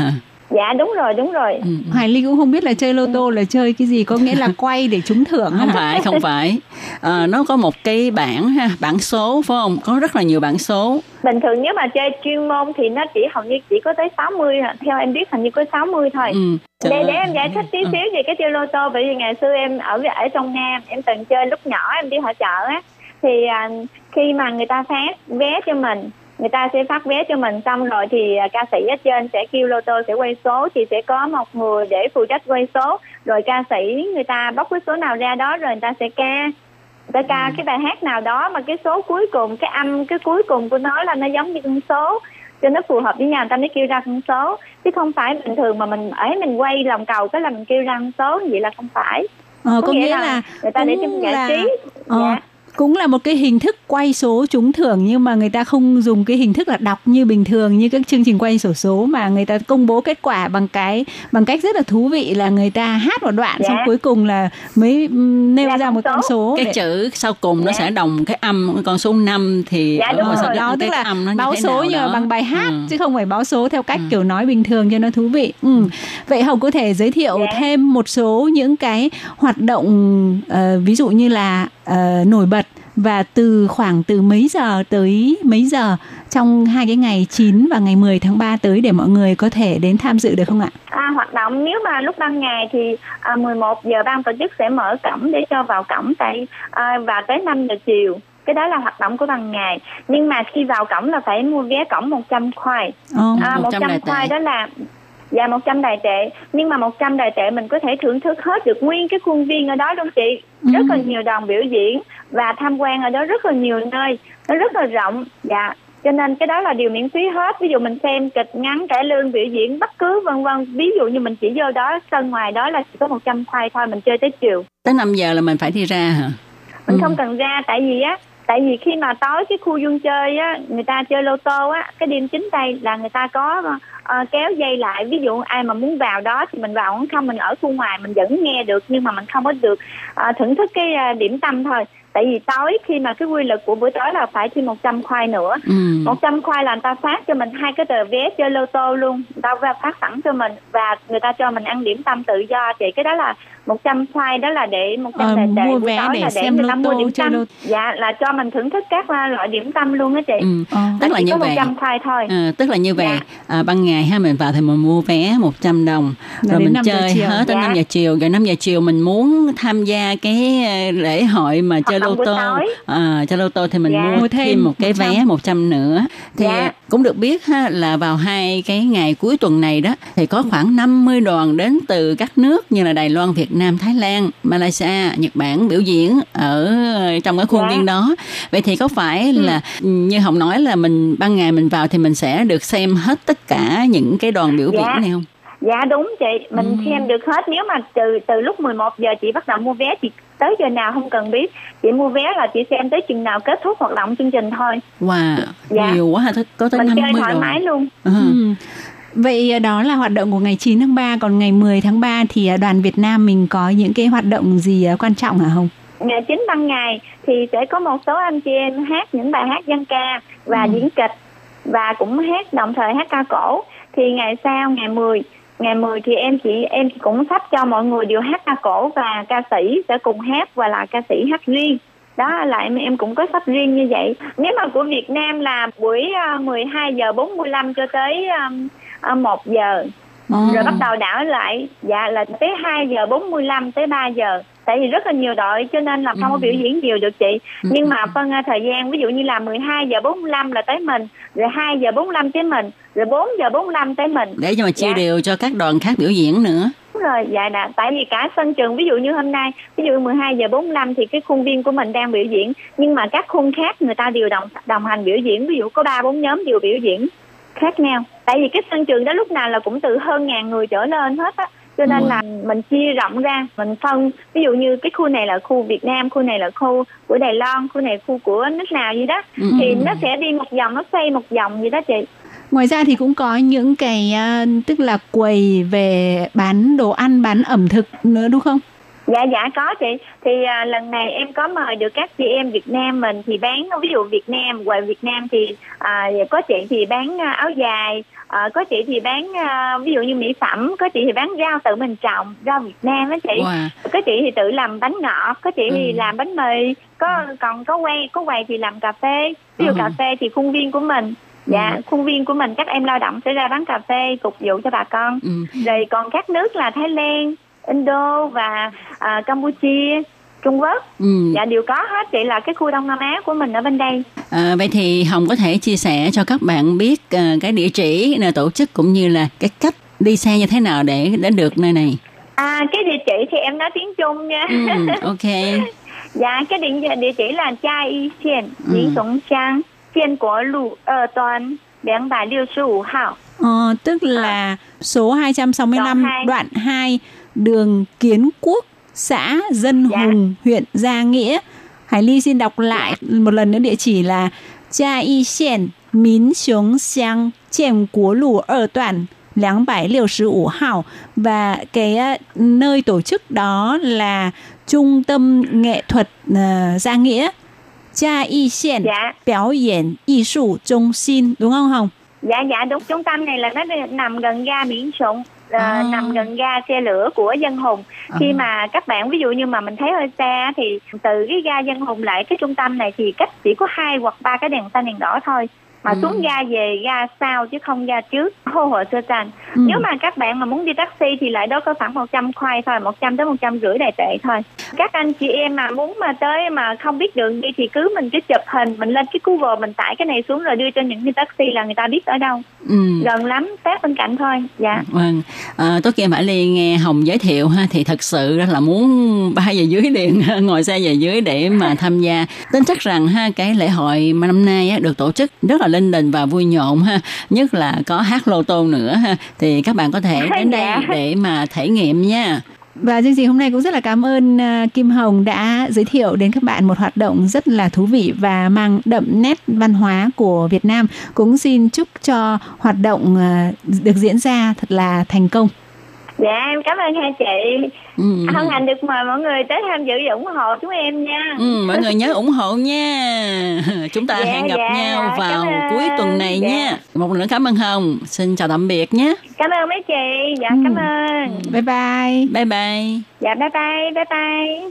S8: dạ đúng rồi đúng rồi
S9: Ừ.
S7: Hoài Ly cũng không biết là chơi lô tô là chơi cái gì có nghĩa là quay để trúng thưởng
S9: không
S7: hả?
S9: phải không phải Ờ, nó có một cái bảng ha bảng số phải không có rất là nhiều bảng số
S8: bình thường nếu mà chơi chuyên môn thì nó chỉ hầu như chỉ có tới 60 à. theo em biết hình như có 60 thôi
S9: ừ. Trời
S8: để để em giải thích tí
S9: Ừ.
S8: xíu về cái chơi lô tô bởi vì ngày xưa em ở ở trong Nam em từng chơi lúc nhỏ em đi hội chợ á thì à, khi mà người ta phát vé cho mình người ta sẽ phát vé cho mình xong rồi thì à, ca sĩ ở trên sẽ kêu lô tô sẽ quay số thì sẽ có một người để phụ trách quay số. Rồi ca sĩ người ta bóc cái số nào ra đó rồi người ta sẽ ca. Người ta ca cái bài hát nào đó mà cái số cuối cùng cái âm cái cuối cùng của nó là nó giống như con số cho nó phù hợp với nhau người ta mới kêu ra con số. Chứ không phải bình thường mà mình ấy mình quay lòng cầu cái là mình kêu ra con số vậy là không phải.
S7: Ờ, có nghĩa là
S8: người ta để cho
S7: cũng
S8: giải
S7: là-
S8: trí.
S7: Ờ,
S8: dạ
S7: cũng là một cái hình thức quay số trúng thưởng nhưng mà người ta không dùng cái hình thức là đọc như bình thường như các chương trình quay sổ số mà người ta công bố kết quả bằng cái bằng cách rất là thú vị là người ta hát một đoạn
S8: Dạ.
S7: xong cuối cùng là mới ừm, nêu
S8: Ra
S7: ra
S8: con
S7: một con
S8: số.
S9: cái
S7: để-
S9: chữ sau cùng nó
S8: Dạ.
S9: sẽ đồng cái âm con số 5 thì
S8: Dạ,
S9: ở
S8: đúng
S9: ngoài
S8: rồi.
S7: đó
S9: cái
S7: tức là
S9: âm nó như
S7: báo số nhưng mà bằng bài hát
S9: Ừ.
S7: chứ không phải báo số theo cách
S9: Ừ.
S7: kiểu nói bình thường cho nó thú vị. Ừ. Vậy Hồng có thể giới thiệu
S8: Dạ.
S7: thêm một số những cái hoạt động ờ, ví dụ như là ờ, nổi bật. Và từ khoảng từ mấy giờ tới mấy giờ trong hai cái ngày 9 và ngày 10 tháng 3 tới để mọi người có thể đến tham dự được không ạ?
S8: À, hoạt động nếu mà lúc ban ngày thì à, 11 giờ ban tổ chức sẽ mở cổng để cho vào cổng tại à, và tới 5 giờ chiều. Cái đó là hoạt động của ban ngày. Nhưng mà khi vào cổng là phải mua vé cổng 100 khoai. À,
S9: 100
S8: 100
S9: đài
S8: khoai đó là dạ 100 đài tệ. Nhưng mà 100 đài tệ mình có thể thưởng thức hết được nguyên cái khuôn viên ở đó luôn chị. Rất là nhiều đoàn biểu diễn và tham quan ở đó rất là nhiều nơi. Nó rất là rộng. Dạ cho nên cái đó là điều miễn phí hết. Ví dụ mình xem kịch ngắn cải lương biểu diễn bất cứ vân vân. Ví dụ như mình chỉ vô đó sân ngoài đó là chỉ có 100 khoai thôi mình chơi tới chiều.
S9: Tới 5 giờ là mình phải đi ra hả?
S8: Mình
S9: Ừ.
S8: không cần ra tại vì á tại vì khi mà tối cái khu vui chơi á người ta chơi lô tô á cái đêm chính đây là người ta có ờ, kéo dây lại. Ví dụ ai mà muốn vào đó thì mình vào không không mình ở khu ngoài mình vẫn nghe được nhưng mà mình không có được ờ, thưởng thức cái ờ, điểm tâm thôi. Tại vì tối khi mà cái quy luật của buổi tối là phải thi 100 khoai nữa.
S9: Ừ.
S8: 100 khoai là người ta phát cho mình hai cái tờ vé chơi lô tô luôn. Người ta phát sẵn cho mình và người ta cho mình ăn điểm tâm tự do. Chị cái đó là 100 khoai đó là để 100
S7: Ờ,
S8: tệ tệ
S7: mua vé để
S8: là để
S7: xem
S8: người
S7: lô
S8: ta mua
S7: tô,
S8: điểm tâm dạ là cho mình thưởng thức các à, loại điểm tâm luôn á chị
S9: Ừ.
S7: Ờ.
S9: Tức là như vậy.
S8: 100 khoai thôi
S9: À, tức là như vậy
S8: Dạ.
S9: à, ban ngày ha mình vào thì mình mua vé 100 đồng
S7: Là
S9: rồi mình
S7: 5 giờ
S9: chơi hết
S8: Dạ.
S9: 5 giờ chiều rồi 5 giờ chiều mình muốn tham gia cái ờ, lễ hội mà chơi lô tô à, chơi lô tô thì mình
S8: Dạ.
S9: mua thêm, một cái
S7: 100.
S9: vé 100 nữa thì
S8: Dạ.
S9: Cũng được biết ha là vào hai cái ngày cuối tuần này đó thì có khoảng 50 đoàn đến từ các nước như là Đài Loan, Việt Nam, Thái Lan, Malaysia, Nhật Bản biểu diễn ở trong cái khuôn
S8: Dạ.
S9: viên đó vậy thì có phải
S8: Ừ.
S9: là như Hồng nói là mình ban ngày mình vào thì mình sẽ được xem hết tất cả những cái đoàn biểu
S8: Dạ.
S9: diễn này không?
S8: Dạ đúng chị, mình
S9: Ừ.
S8: xem được hết nếu mà từ từ lúc 11 giờ chị bắt đầu mua vé chị tới giờ nào không cần biết. Chị mua vé là chị xem tới chừng nào kết thúc hoạt động chương trình thôi.
S9: Wow,
S8: Dạ.
S9: nhiều quá ha, có- có tới
S8: mình
S9: 50
S8: chơi thoải
S9: đoàn.
S8: mái luôn.
S9: Ừ.
S7: Ừ. Vậy đó là hoạt động của ngày 9 tháng 3 còn ngày 10 tháng 3 thì à, đoàn Việt Nam mình có những cái hoạt động gì quan trọng hả Hồng?
S8: Ngày chính ban ngày thì sẽ có một số anh chị em hát những bài hát dân ca và diễn kịch và cũng hát đồng thời hát ca cổ. Thì ngày sau ngày 10 ngày 10 thì em chị em cũng sắp cho mọi người đều hát ca cổ và ca sĩ sẽ cùng hát và là ca sĩ hát riêng. Đó là em em cũng có sắp riêng như vậy. Nếu mà của Việt Nam là buổi à, 12 giờ 45 cho tới um, à, 1 giờ rồi bắt đầu đảo lại dạ là tới 2 giờ 45 tới 3 giờ tại vì rất là nhiều đội cho nên là không có
S9: Ừ.
S8: biểu diễn nhiều được chị
S9: Ừ.
S8: nhưng mà phân ra thời gian ví dụ như là 12 giờ 45 là tới mình rồi 2 giờ 45 tới mình rồi 4 giờ 45 tới mình
S9: Để cho mà chia
S8: Dạ.
S9: đều cho các đoàn khác biểu diễn nữa.
S8: Đúng rồi, dạ đã. Tại vì cả sân trường, ví dụ như hôm nay, ví dụ 12 giờ 45 thì cái khuôn viên của mình đang biểu diễn, nhưng mà các khuôn khác người ta đều đồng đồng hành biểu diễn, ví dụ có ba bốn nhóm đều biểu diễn khác nhau. Tại vì cái sân trường đó lúc nào là cũng từ hơn ngàn người trở lên hết á. Cho nên là mình chia rộng ra, mình phân ví dụ như cái khu này là khu Việt Nam, khu này là khu của Đài Loan, khu này khu của nước nào gì đó
S9: Ừ.
S8: thì nó sẽ đi một vòng, nó xoay một vòng vậy đó chị.
S7: Ngoài ra thì cũng có những cái à, tức là quầy về bán đồ ăn, bán ẩm thực nữa đúng không?
S8: Dạ dạ có chị thì à, lần này em có mời được các chị em Việt Nam mình thì bán ví dụ Việt Nam quầy Việt Nam thì à, có chị thì bán à, áo dài à, có chị thì bán à, ví dụ như mỹ phẩm có chị thì bán rau tự mình trồng rau Việt Nam á chị
S9: Wow.
S8: có chị thì tự làm bánh ngọt có chị thì
S9: Ừ.
S8: làm bánh mì có còn có quay có quầy thì làm cà phê ví dụ
S9: Ừ.
S8: cà phê thì khuôn viên của mình dạ
S9: Ừ.
S8: khuôn viên của mình các em lao động sẽ ra bán cà phê phục vụ cho bà con
S9: Ừ.
S8: rồi còn các nước là Thái Lan, Indo và à, Campuchia, Trung Quốc
S9: Ừ.
S8: dạ đều có hết chị là cái khu Đông Nam Á của mình ở bên đây
S9: À, vậy thì Hồng có thể chia sẻ cho các bạn biết à, cái địa chỉ nơi tổ chức cũng như là cái cách đi xe như thế nào để đến được nơi này.
S8: à cái địa chỉ thì em nói tiếng Trung nha
S9: Ừ, <laughs> ok.
S8: dạ cái địa địa chỉ là Gia Y Xian,
S9: Ừ.
S8: Lý Sống Trang, Thiên Quốc Lũ, ở toàn 265 hào.
S7: Ờ, tức là số 265
S8: Đoạn hai.
S7: đoạn 2 đường Kiến Quốc, xã Dân
S8: dạ.
S7: Hùng, huyện Gia Nghĩa. Hải Ly xin đọc lại dạ. một lần nữa địa chỉ là cha Y Xiển, Mín Xuống Xiang, Chèm Cố lũ Ở Toàn, 265 hào và cái ờ, nơi tổ chức đó là Trung tâm Nghệ thuật uh, Gia Nghĩa Cha Y Xiển
S8: dạ.
S7: Biểu diễn Y Sụ Trung Xin đúng không Hồng?
S8: Dạ dạ đúng trung tâm này là nó nằm gần ga Miễn Sụng ờ,
S7: À.
S8: nằm gần ga xe lửa của Dân Hùng. Khi mà các bạn ví dụ như mà mình thấy hơi xa thì từ cái ga Dân Hùng lại cái trung tâm này thì cách chỉ có hai hoặc ba cái đèn xanh đèn đỏ thôi mà
S9: Ừ.
S8: xuống ga về ga sau chứ không ga trước hô hộ sơ tràn
S7: Ừ.
S8: nếu mà các bạn mà muốn đi taxi thì lại đó có khoảng 100 khoai thôi 100 tới 100 rưỡi đài tệ thôi các anh chị em mà muốn mà tới mà không biết đường đi thì cứ mình cứ chụp hình mình lên cái Google mình tải cái này xuống rồi đưa cho những cái taxi là người ta biết ở đâu
S9: Ừ.
S8: gần lắm sát bên cạnh thôi dạ
S9: Vâng, à, tối kia Mã Ly nghe Hồng giới thiệu ha thì thật sự là muốn <laughs> bay về dưới liền <laughs> ngồi xe về dưới để mà tham gia. Tin chắc rằng ha cái lễ hội mà năm nay á, được tổ chức rất là linh đình và vui nhộn ha, nhất là có hát lô tô nữa ha thì các bạn có thể đến đây để mà thể nghiệm nha.
S7: Và chương trình hôm nay cũng rất là cảm ơn à, Kim Hồng đã giới thiệu đến các bạn một hoạt động rất là thú vị và mang đậm nét văn hóa của Việt Nam. Cũng xin chúc cho hoạt động à, được diễn ra thật là thành công
S8: dạ em cảm ơn hai chị.
S9: Ừ.
S8: hân hạnh được mời mọi người tới tham dự và ủng hộ chúng em nha.
S9: Ừ, mọi người nhớ ủng hộ nha. <laughs> Chúng ta
S8: dạ,
S9: hẹn gặp
S8: dạ,
S9: nhau vào cuối tuần này
S8: dạ.
S9: nha. Một lần nữa cảm ơn hồng. Xin chào tạm biệt nhé.
S8: Cảm ơn mấy chị. Dạ ừ. cảm ơn.
S7: Bye bye.
S9: Bye bye.
S8: Dạ bye bye bye bye.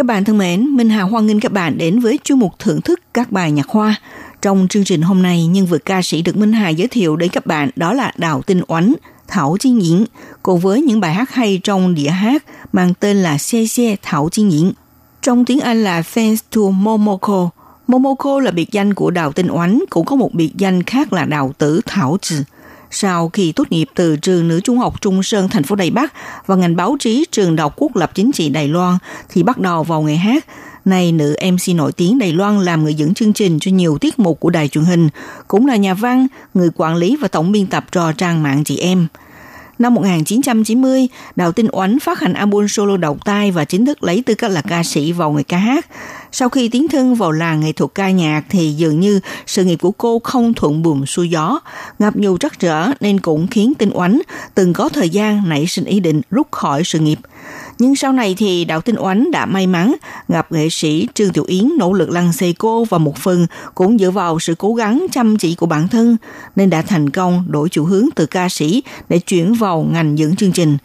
S1: Các bạn thân mến, Minh Hà hoan nghênh các bạn đến với chuyên mục thưởng thức các bài nhạc hoa. Trong chương trình hôm nay, nhân vật ca sĩ được Minh Hà giới thiệu đến các bạn đó là Đào Tinh Oánh, Thảo Chi Nhiễn, cùng với những bài hát hay trong đĩa hát mang tên là Xe Xe Thảo Chi Nhiễn. Trong tiếng Anh là Fans to Momoko. Momoko là biệt danh của Đào Tinh Oánh, cũng có một biệt danh khác là Đào Tử Thảo Trừ. Sau khi tốt nghiệp từ trường nữ trung học Trung Sơn thành phố Đài Bắc và ngành báo chí trường Đại học Quốc lập Chính trị Đài Loan thì bắt đầu vào nghề hát. Nay nữ MC nổi tiếng Đài Loan làm người dẫn chương trình cho nhiều tiết mục của đài truyền hình, cũng là nhà văn, người quản lý và tổng biên tập trò trang mạng chị em. Năm 1990, Đào Tinh Oánh phát hành album solo đầu tay và chính thức lấy tư cách là ca sĩ vào người ca hát. Sau khi tiến thân vào làng nghệ thuật ca nhạc thì dường như sự nghiệp của cô không thuận buồm xuôi gió, gặp nhiều trắc trở nên cũng khiến Tinh Oánh từng có thời gian nảy sinh ý định rút khỏi sự nghiệp. Nhưng sau này thì Đạo Tinh Oánh đã may mắn gặp nghệ sĩ Trương Tiểu Yến nỗ lực lăn xê cô và một phần cũng dựa vào sự cố gắng chăm chỉ của bản thân nên đã thành công đổi chủ hướng từ ca sĩ để chuyển vào ngành dẫn chương trình.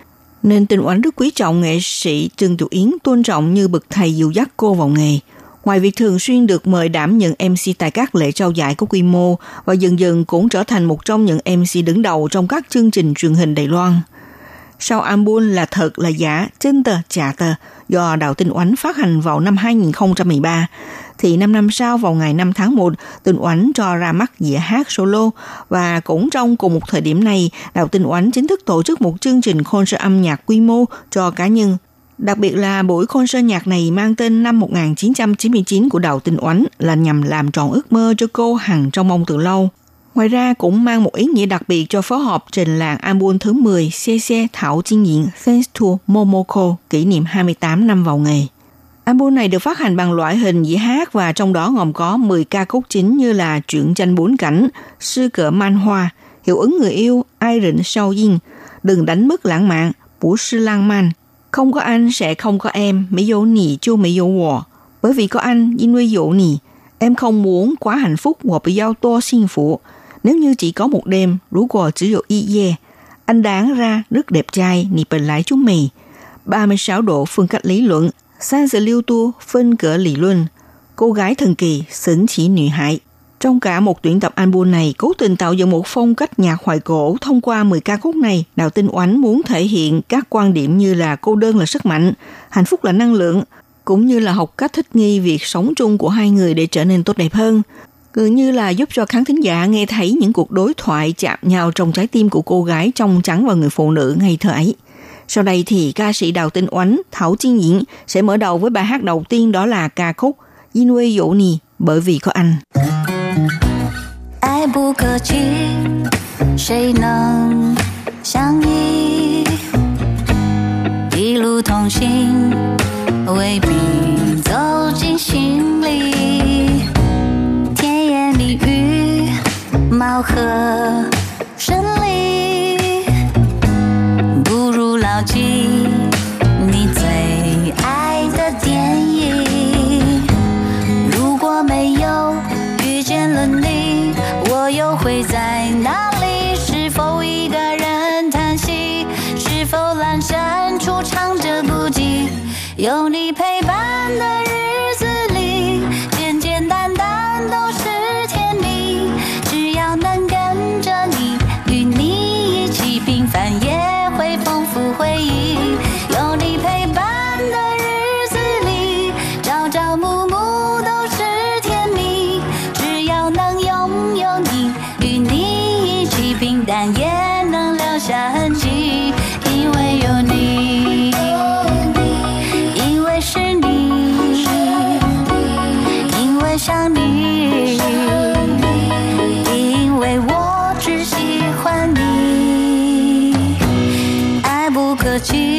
S1: Nên Tinh Oánh rất quý trọng nghệ sĩ Trương Tiểu Yến tôn trọng như bậc thầy dìu dắt cô vào nghề. Ngoài việc thường xuyên được mời đảm nhận MC tại các lễ trao giải có quy mô và dần dần cũng trở thành một trong những MC đứng đầu trong các chương trình truyền hình Đài Loan. Sau album là thật là giả, chân tờ, trả tờ do Đào Tinh Oánh phát hành vào năm 2013, thì 5 năm sau vào ngày 5 tháng 1, Tinh Oánh cho ra mắt dĩa hát solo và cũng trong cùng một thời điểm này, Đào Tinh Oánh chính thức tổ chức một chương trình concert âm nhạc quy mô cho cá nhân. Đặc biệt là buổi concert nhạc này mang tên năm 1999 của Đào Tinh Oánh là nhằm làm tròn ước mơ cho cô hằng trong mong từ lâu. Ngoài ra cũng mang một ý nghĩa đặc biệt cho phó họp trình làng album thứ 10 CC Thảo Chiến Diễn Thanks to Momoko kỷ niệm 28 năm vào nghề. Album này được phát hành bằng loại hình dĩa hát và trong đó gồm có 10 ca khúc chính như là Truyện tranh bốn cảnh, Sư cỡ man hoa, Hiệu ứng người yêu, Ai rịnh sâu dinh, Đừng đánh mất lãng mạn, Bủ sư lang man, Không có anh sẽ không có em, Mỹ dỗ nì chưa Mỹ dỗ wò. Bởi vì có anh, Dinh nuôi dỗ nì, Em không muốn quá hạnh phúc hoặc bị giao tô xin phụ, nếu như chỉ có một đêm, rú gò chỉ dụ y ye, anh đáng ra rất đẹp trai, nị bình lái chúng mì. 36 độ phương cách lý luận, sang sự lưu tu, phân cửa lý luận, cô gái thần kỳ, xứng chỉ nữ hại. Trong cả một tuyển tập album này, cố tình tạo dựng một phong cách nhạc hoài cổ thông qua 10 ca khúc này. đạo Tinh Oánh muốn thể hiện các quan điểm như là cô đơn là sức mạnh, hạnh phúc là năng lượng, cũng như là học cách thích nghi việc sống chung của hai người để trở nên tốt đẹp hơn gần như là giúp cho khán thính giả nghe thấy những cuộc đối thoại chạm nhau trong trái tim của cô gái trong trắng và người phụ nữ ngây thơ ấy. Sau đây thì ca sĩ Đào Tinh Oánh, Thảo Chiên Diễn sẽ mở đầu với bài hát đầu tiên đó là ca khúc Inue Dỗ Nì bởi vì có anh.
S10: 爱不可及，谁能相依？一路同行，未必走进心 貌合神离，不如牢记不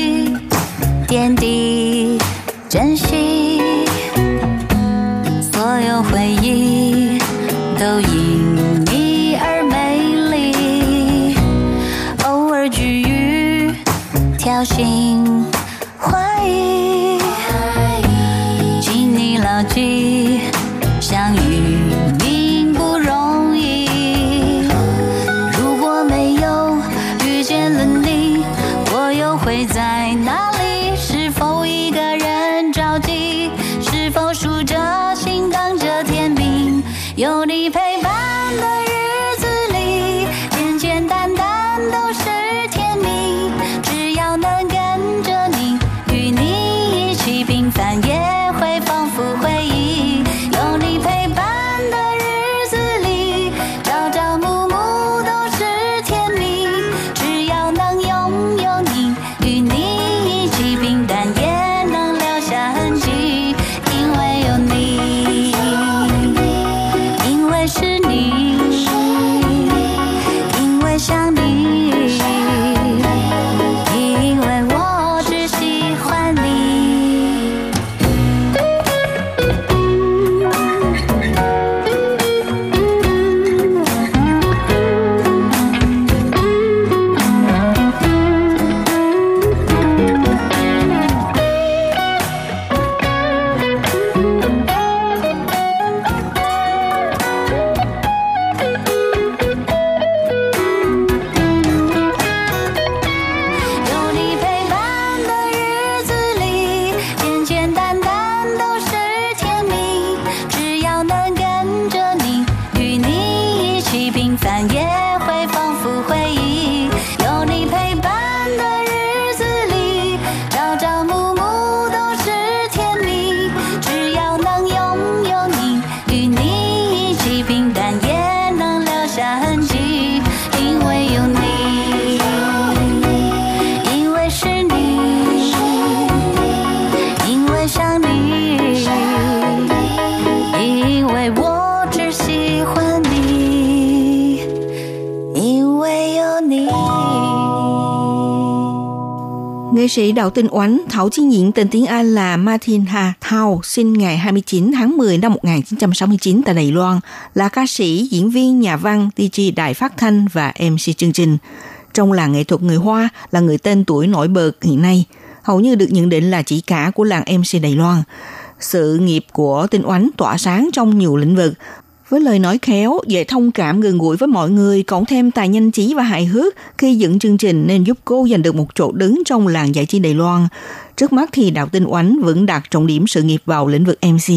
S1: sĩ Đào Tinh Oánh, Thảo Chí Nhiễn tên tiếng Anh là Martin Ha Thao, sinh ngày 29 tháng 10 năm 1969 tại Đài Loan, là ca sĩ, diễn viên, nhà văn, DJ đài phát thanh và MC chương trình. Trong làng nghệ thuật người Hoa là người tên tuổi nổi bật hiện nay, hầu như được nhận định là chỉ cả của làng MC Đài Loan. Sự nghiệp của Tinh Oánh tỏa sáng trong nhiều lĩnh vực, với lời nói khéo, dễ thông cảm gần gũi với mọi người, cộng thêm tài nhanh trí và hài hước khi dựng chương trình nên giúp cô giành được một chỗ đứng trong làng giải trí Đài Loan. Trước mắt thì Đào Tinh Oánh vẫn đặt trọng điểm sự nghiệp vào lĩnh vực MC,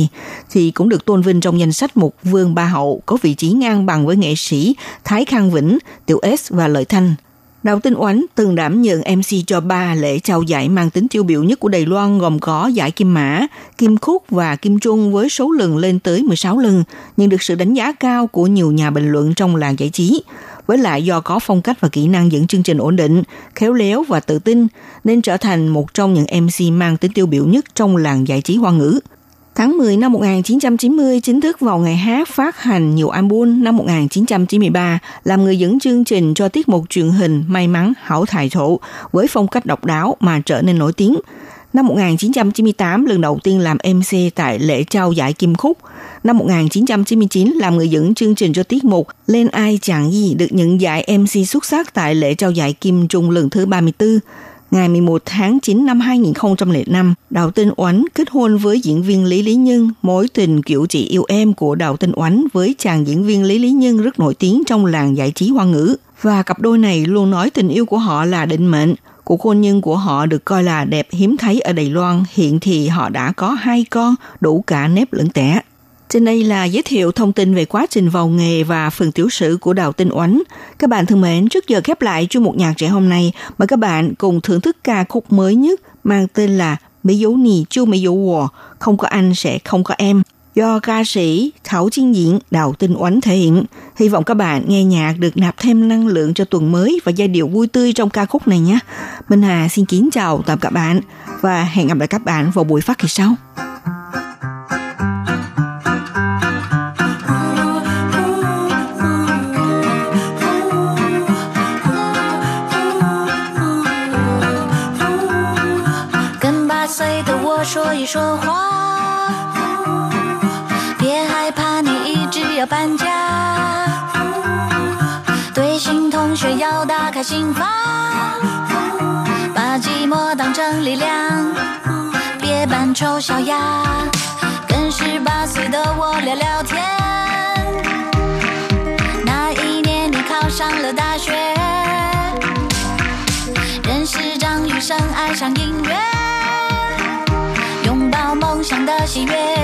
S1: thì cũng được tôn vinh trong danh sách một Vương Ba Hậu có vị trí ngang bằng với nghệ sĩ Thái Khang Vĩnh, Tiểu S và Lợi Thanh. Đào Tinh Oánh từng đảm nhận MC cho ba lễ trao giải mang tính tiêu biểu nhất của Đài Loan gồm có giải Kim Mã, Kim Khúc và Kim Trung với số lần lên tới 16 lần, nhận được sự đánh giá cao của nhiều nhà bình luận trong làng giải trí. Với lại do có phong cách và kỹ năng dẫn chương trình ổn định, khéo léo và tự tin, nên trở thành một trong những MC mang tính tiêu biểu nhất trong làng giải trí hoa ngữ. Tháng 10 năm 1990 chính thức vào ngày hát phát hành nhiều album năm 1993 làm người dẫn chương trình cho tiết mục truyền hình May mắn hảo thải thổ với phong cách độc đáo mà trở nên nổi tiếng. Năm 1998 lần đầu tiên làm MC tại lễ trao giải Kim Khúc. Năm 1999 làm người dẫn chương trình cho tiết mục Lên ai chẳng gì được nhận giải MC xuất sắc tại lễ trao giải Kim Trung lần thứ 34. Ngày 11 tháng 9 năm 2005, Đào Tinh Oánh kết hôn với diễn viên Lý Lý Nhân. Mối tình kiểu chị yêu em của Đào Tinh Oánh với chàng diễn viên Lý Lý Nhân rất nổi tiếng trong làng giải trí hoa ngữ. Và cặp đôi này luôn nói tình yêu của họ là định mệnh. Cuộc hôn nhân của họ được coi là đẹp hiếm thấy ở Đài Loan. Hiện thì họ đã có hai con, đủ cả nếp lẫn tẻ. Trên đây là giới thiệu thông tin về quá trình vào nghề và phần tiểu sử của Đào Tinh Oánh. Các bạn thân mến, trước giờ khép lại chuyên mục nhạc trẻ hôm nay, mời các bạn cùng thưởng thức ca khúc mới nhất mang tên là Mỹ dấu nì chu Mỹ dấu wò, không có anh sẽ không có em do ca sĩ Thảo Chiên Diễn Đào Tinh Oánh thể hiện. Hy vọng các bạn nghe nhạc được nạp thêm năng lượng cho tuần mới và giai điệu vui tươi trong ca khúc này nhé. Minh Hà xin kính chào tạm các bạn và hẹn gặp lại các bạn vào buổi phát kỳ sau.
S10: 说一说话。别害怕，你一直要搬家。对新同学要打开心房，把寂寞当成力量。别扮丑小鸭，跟十八岁的我聊聊天。那一年你考上了大学，认识张雨生，爱上音乐。だしね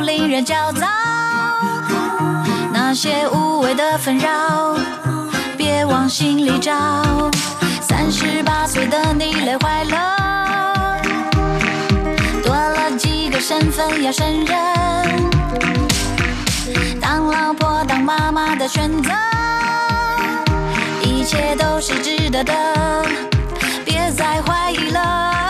S10: 令人焦躁。那些无谓的纷扰，别往心里找。三十八岁的你累坏了，多了几个身份要胜任，当老婆当妈妈的选择，一切都是值得的，别再怀疑了。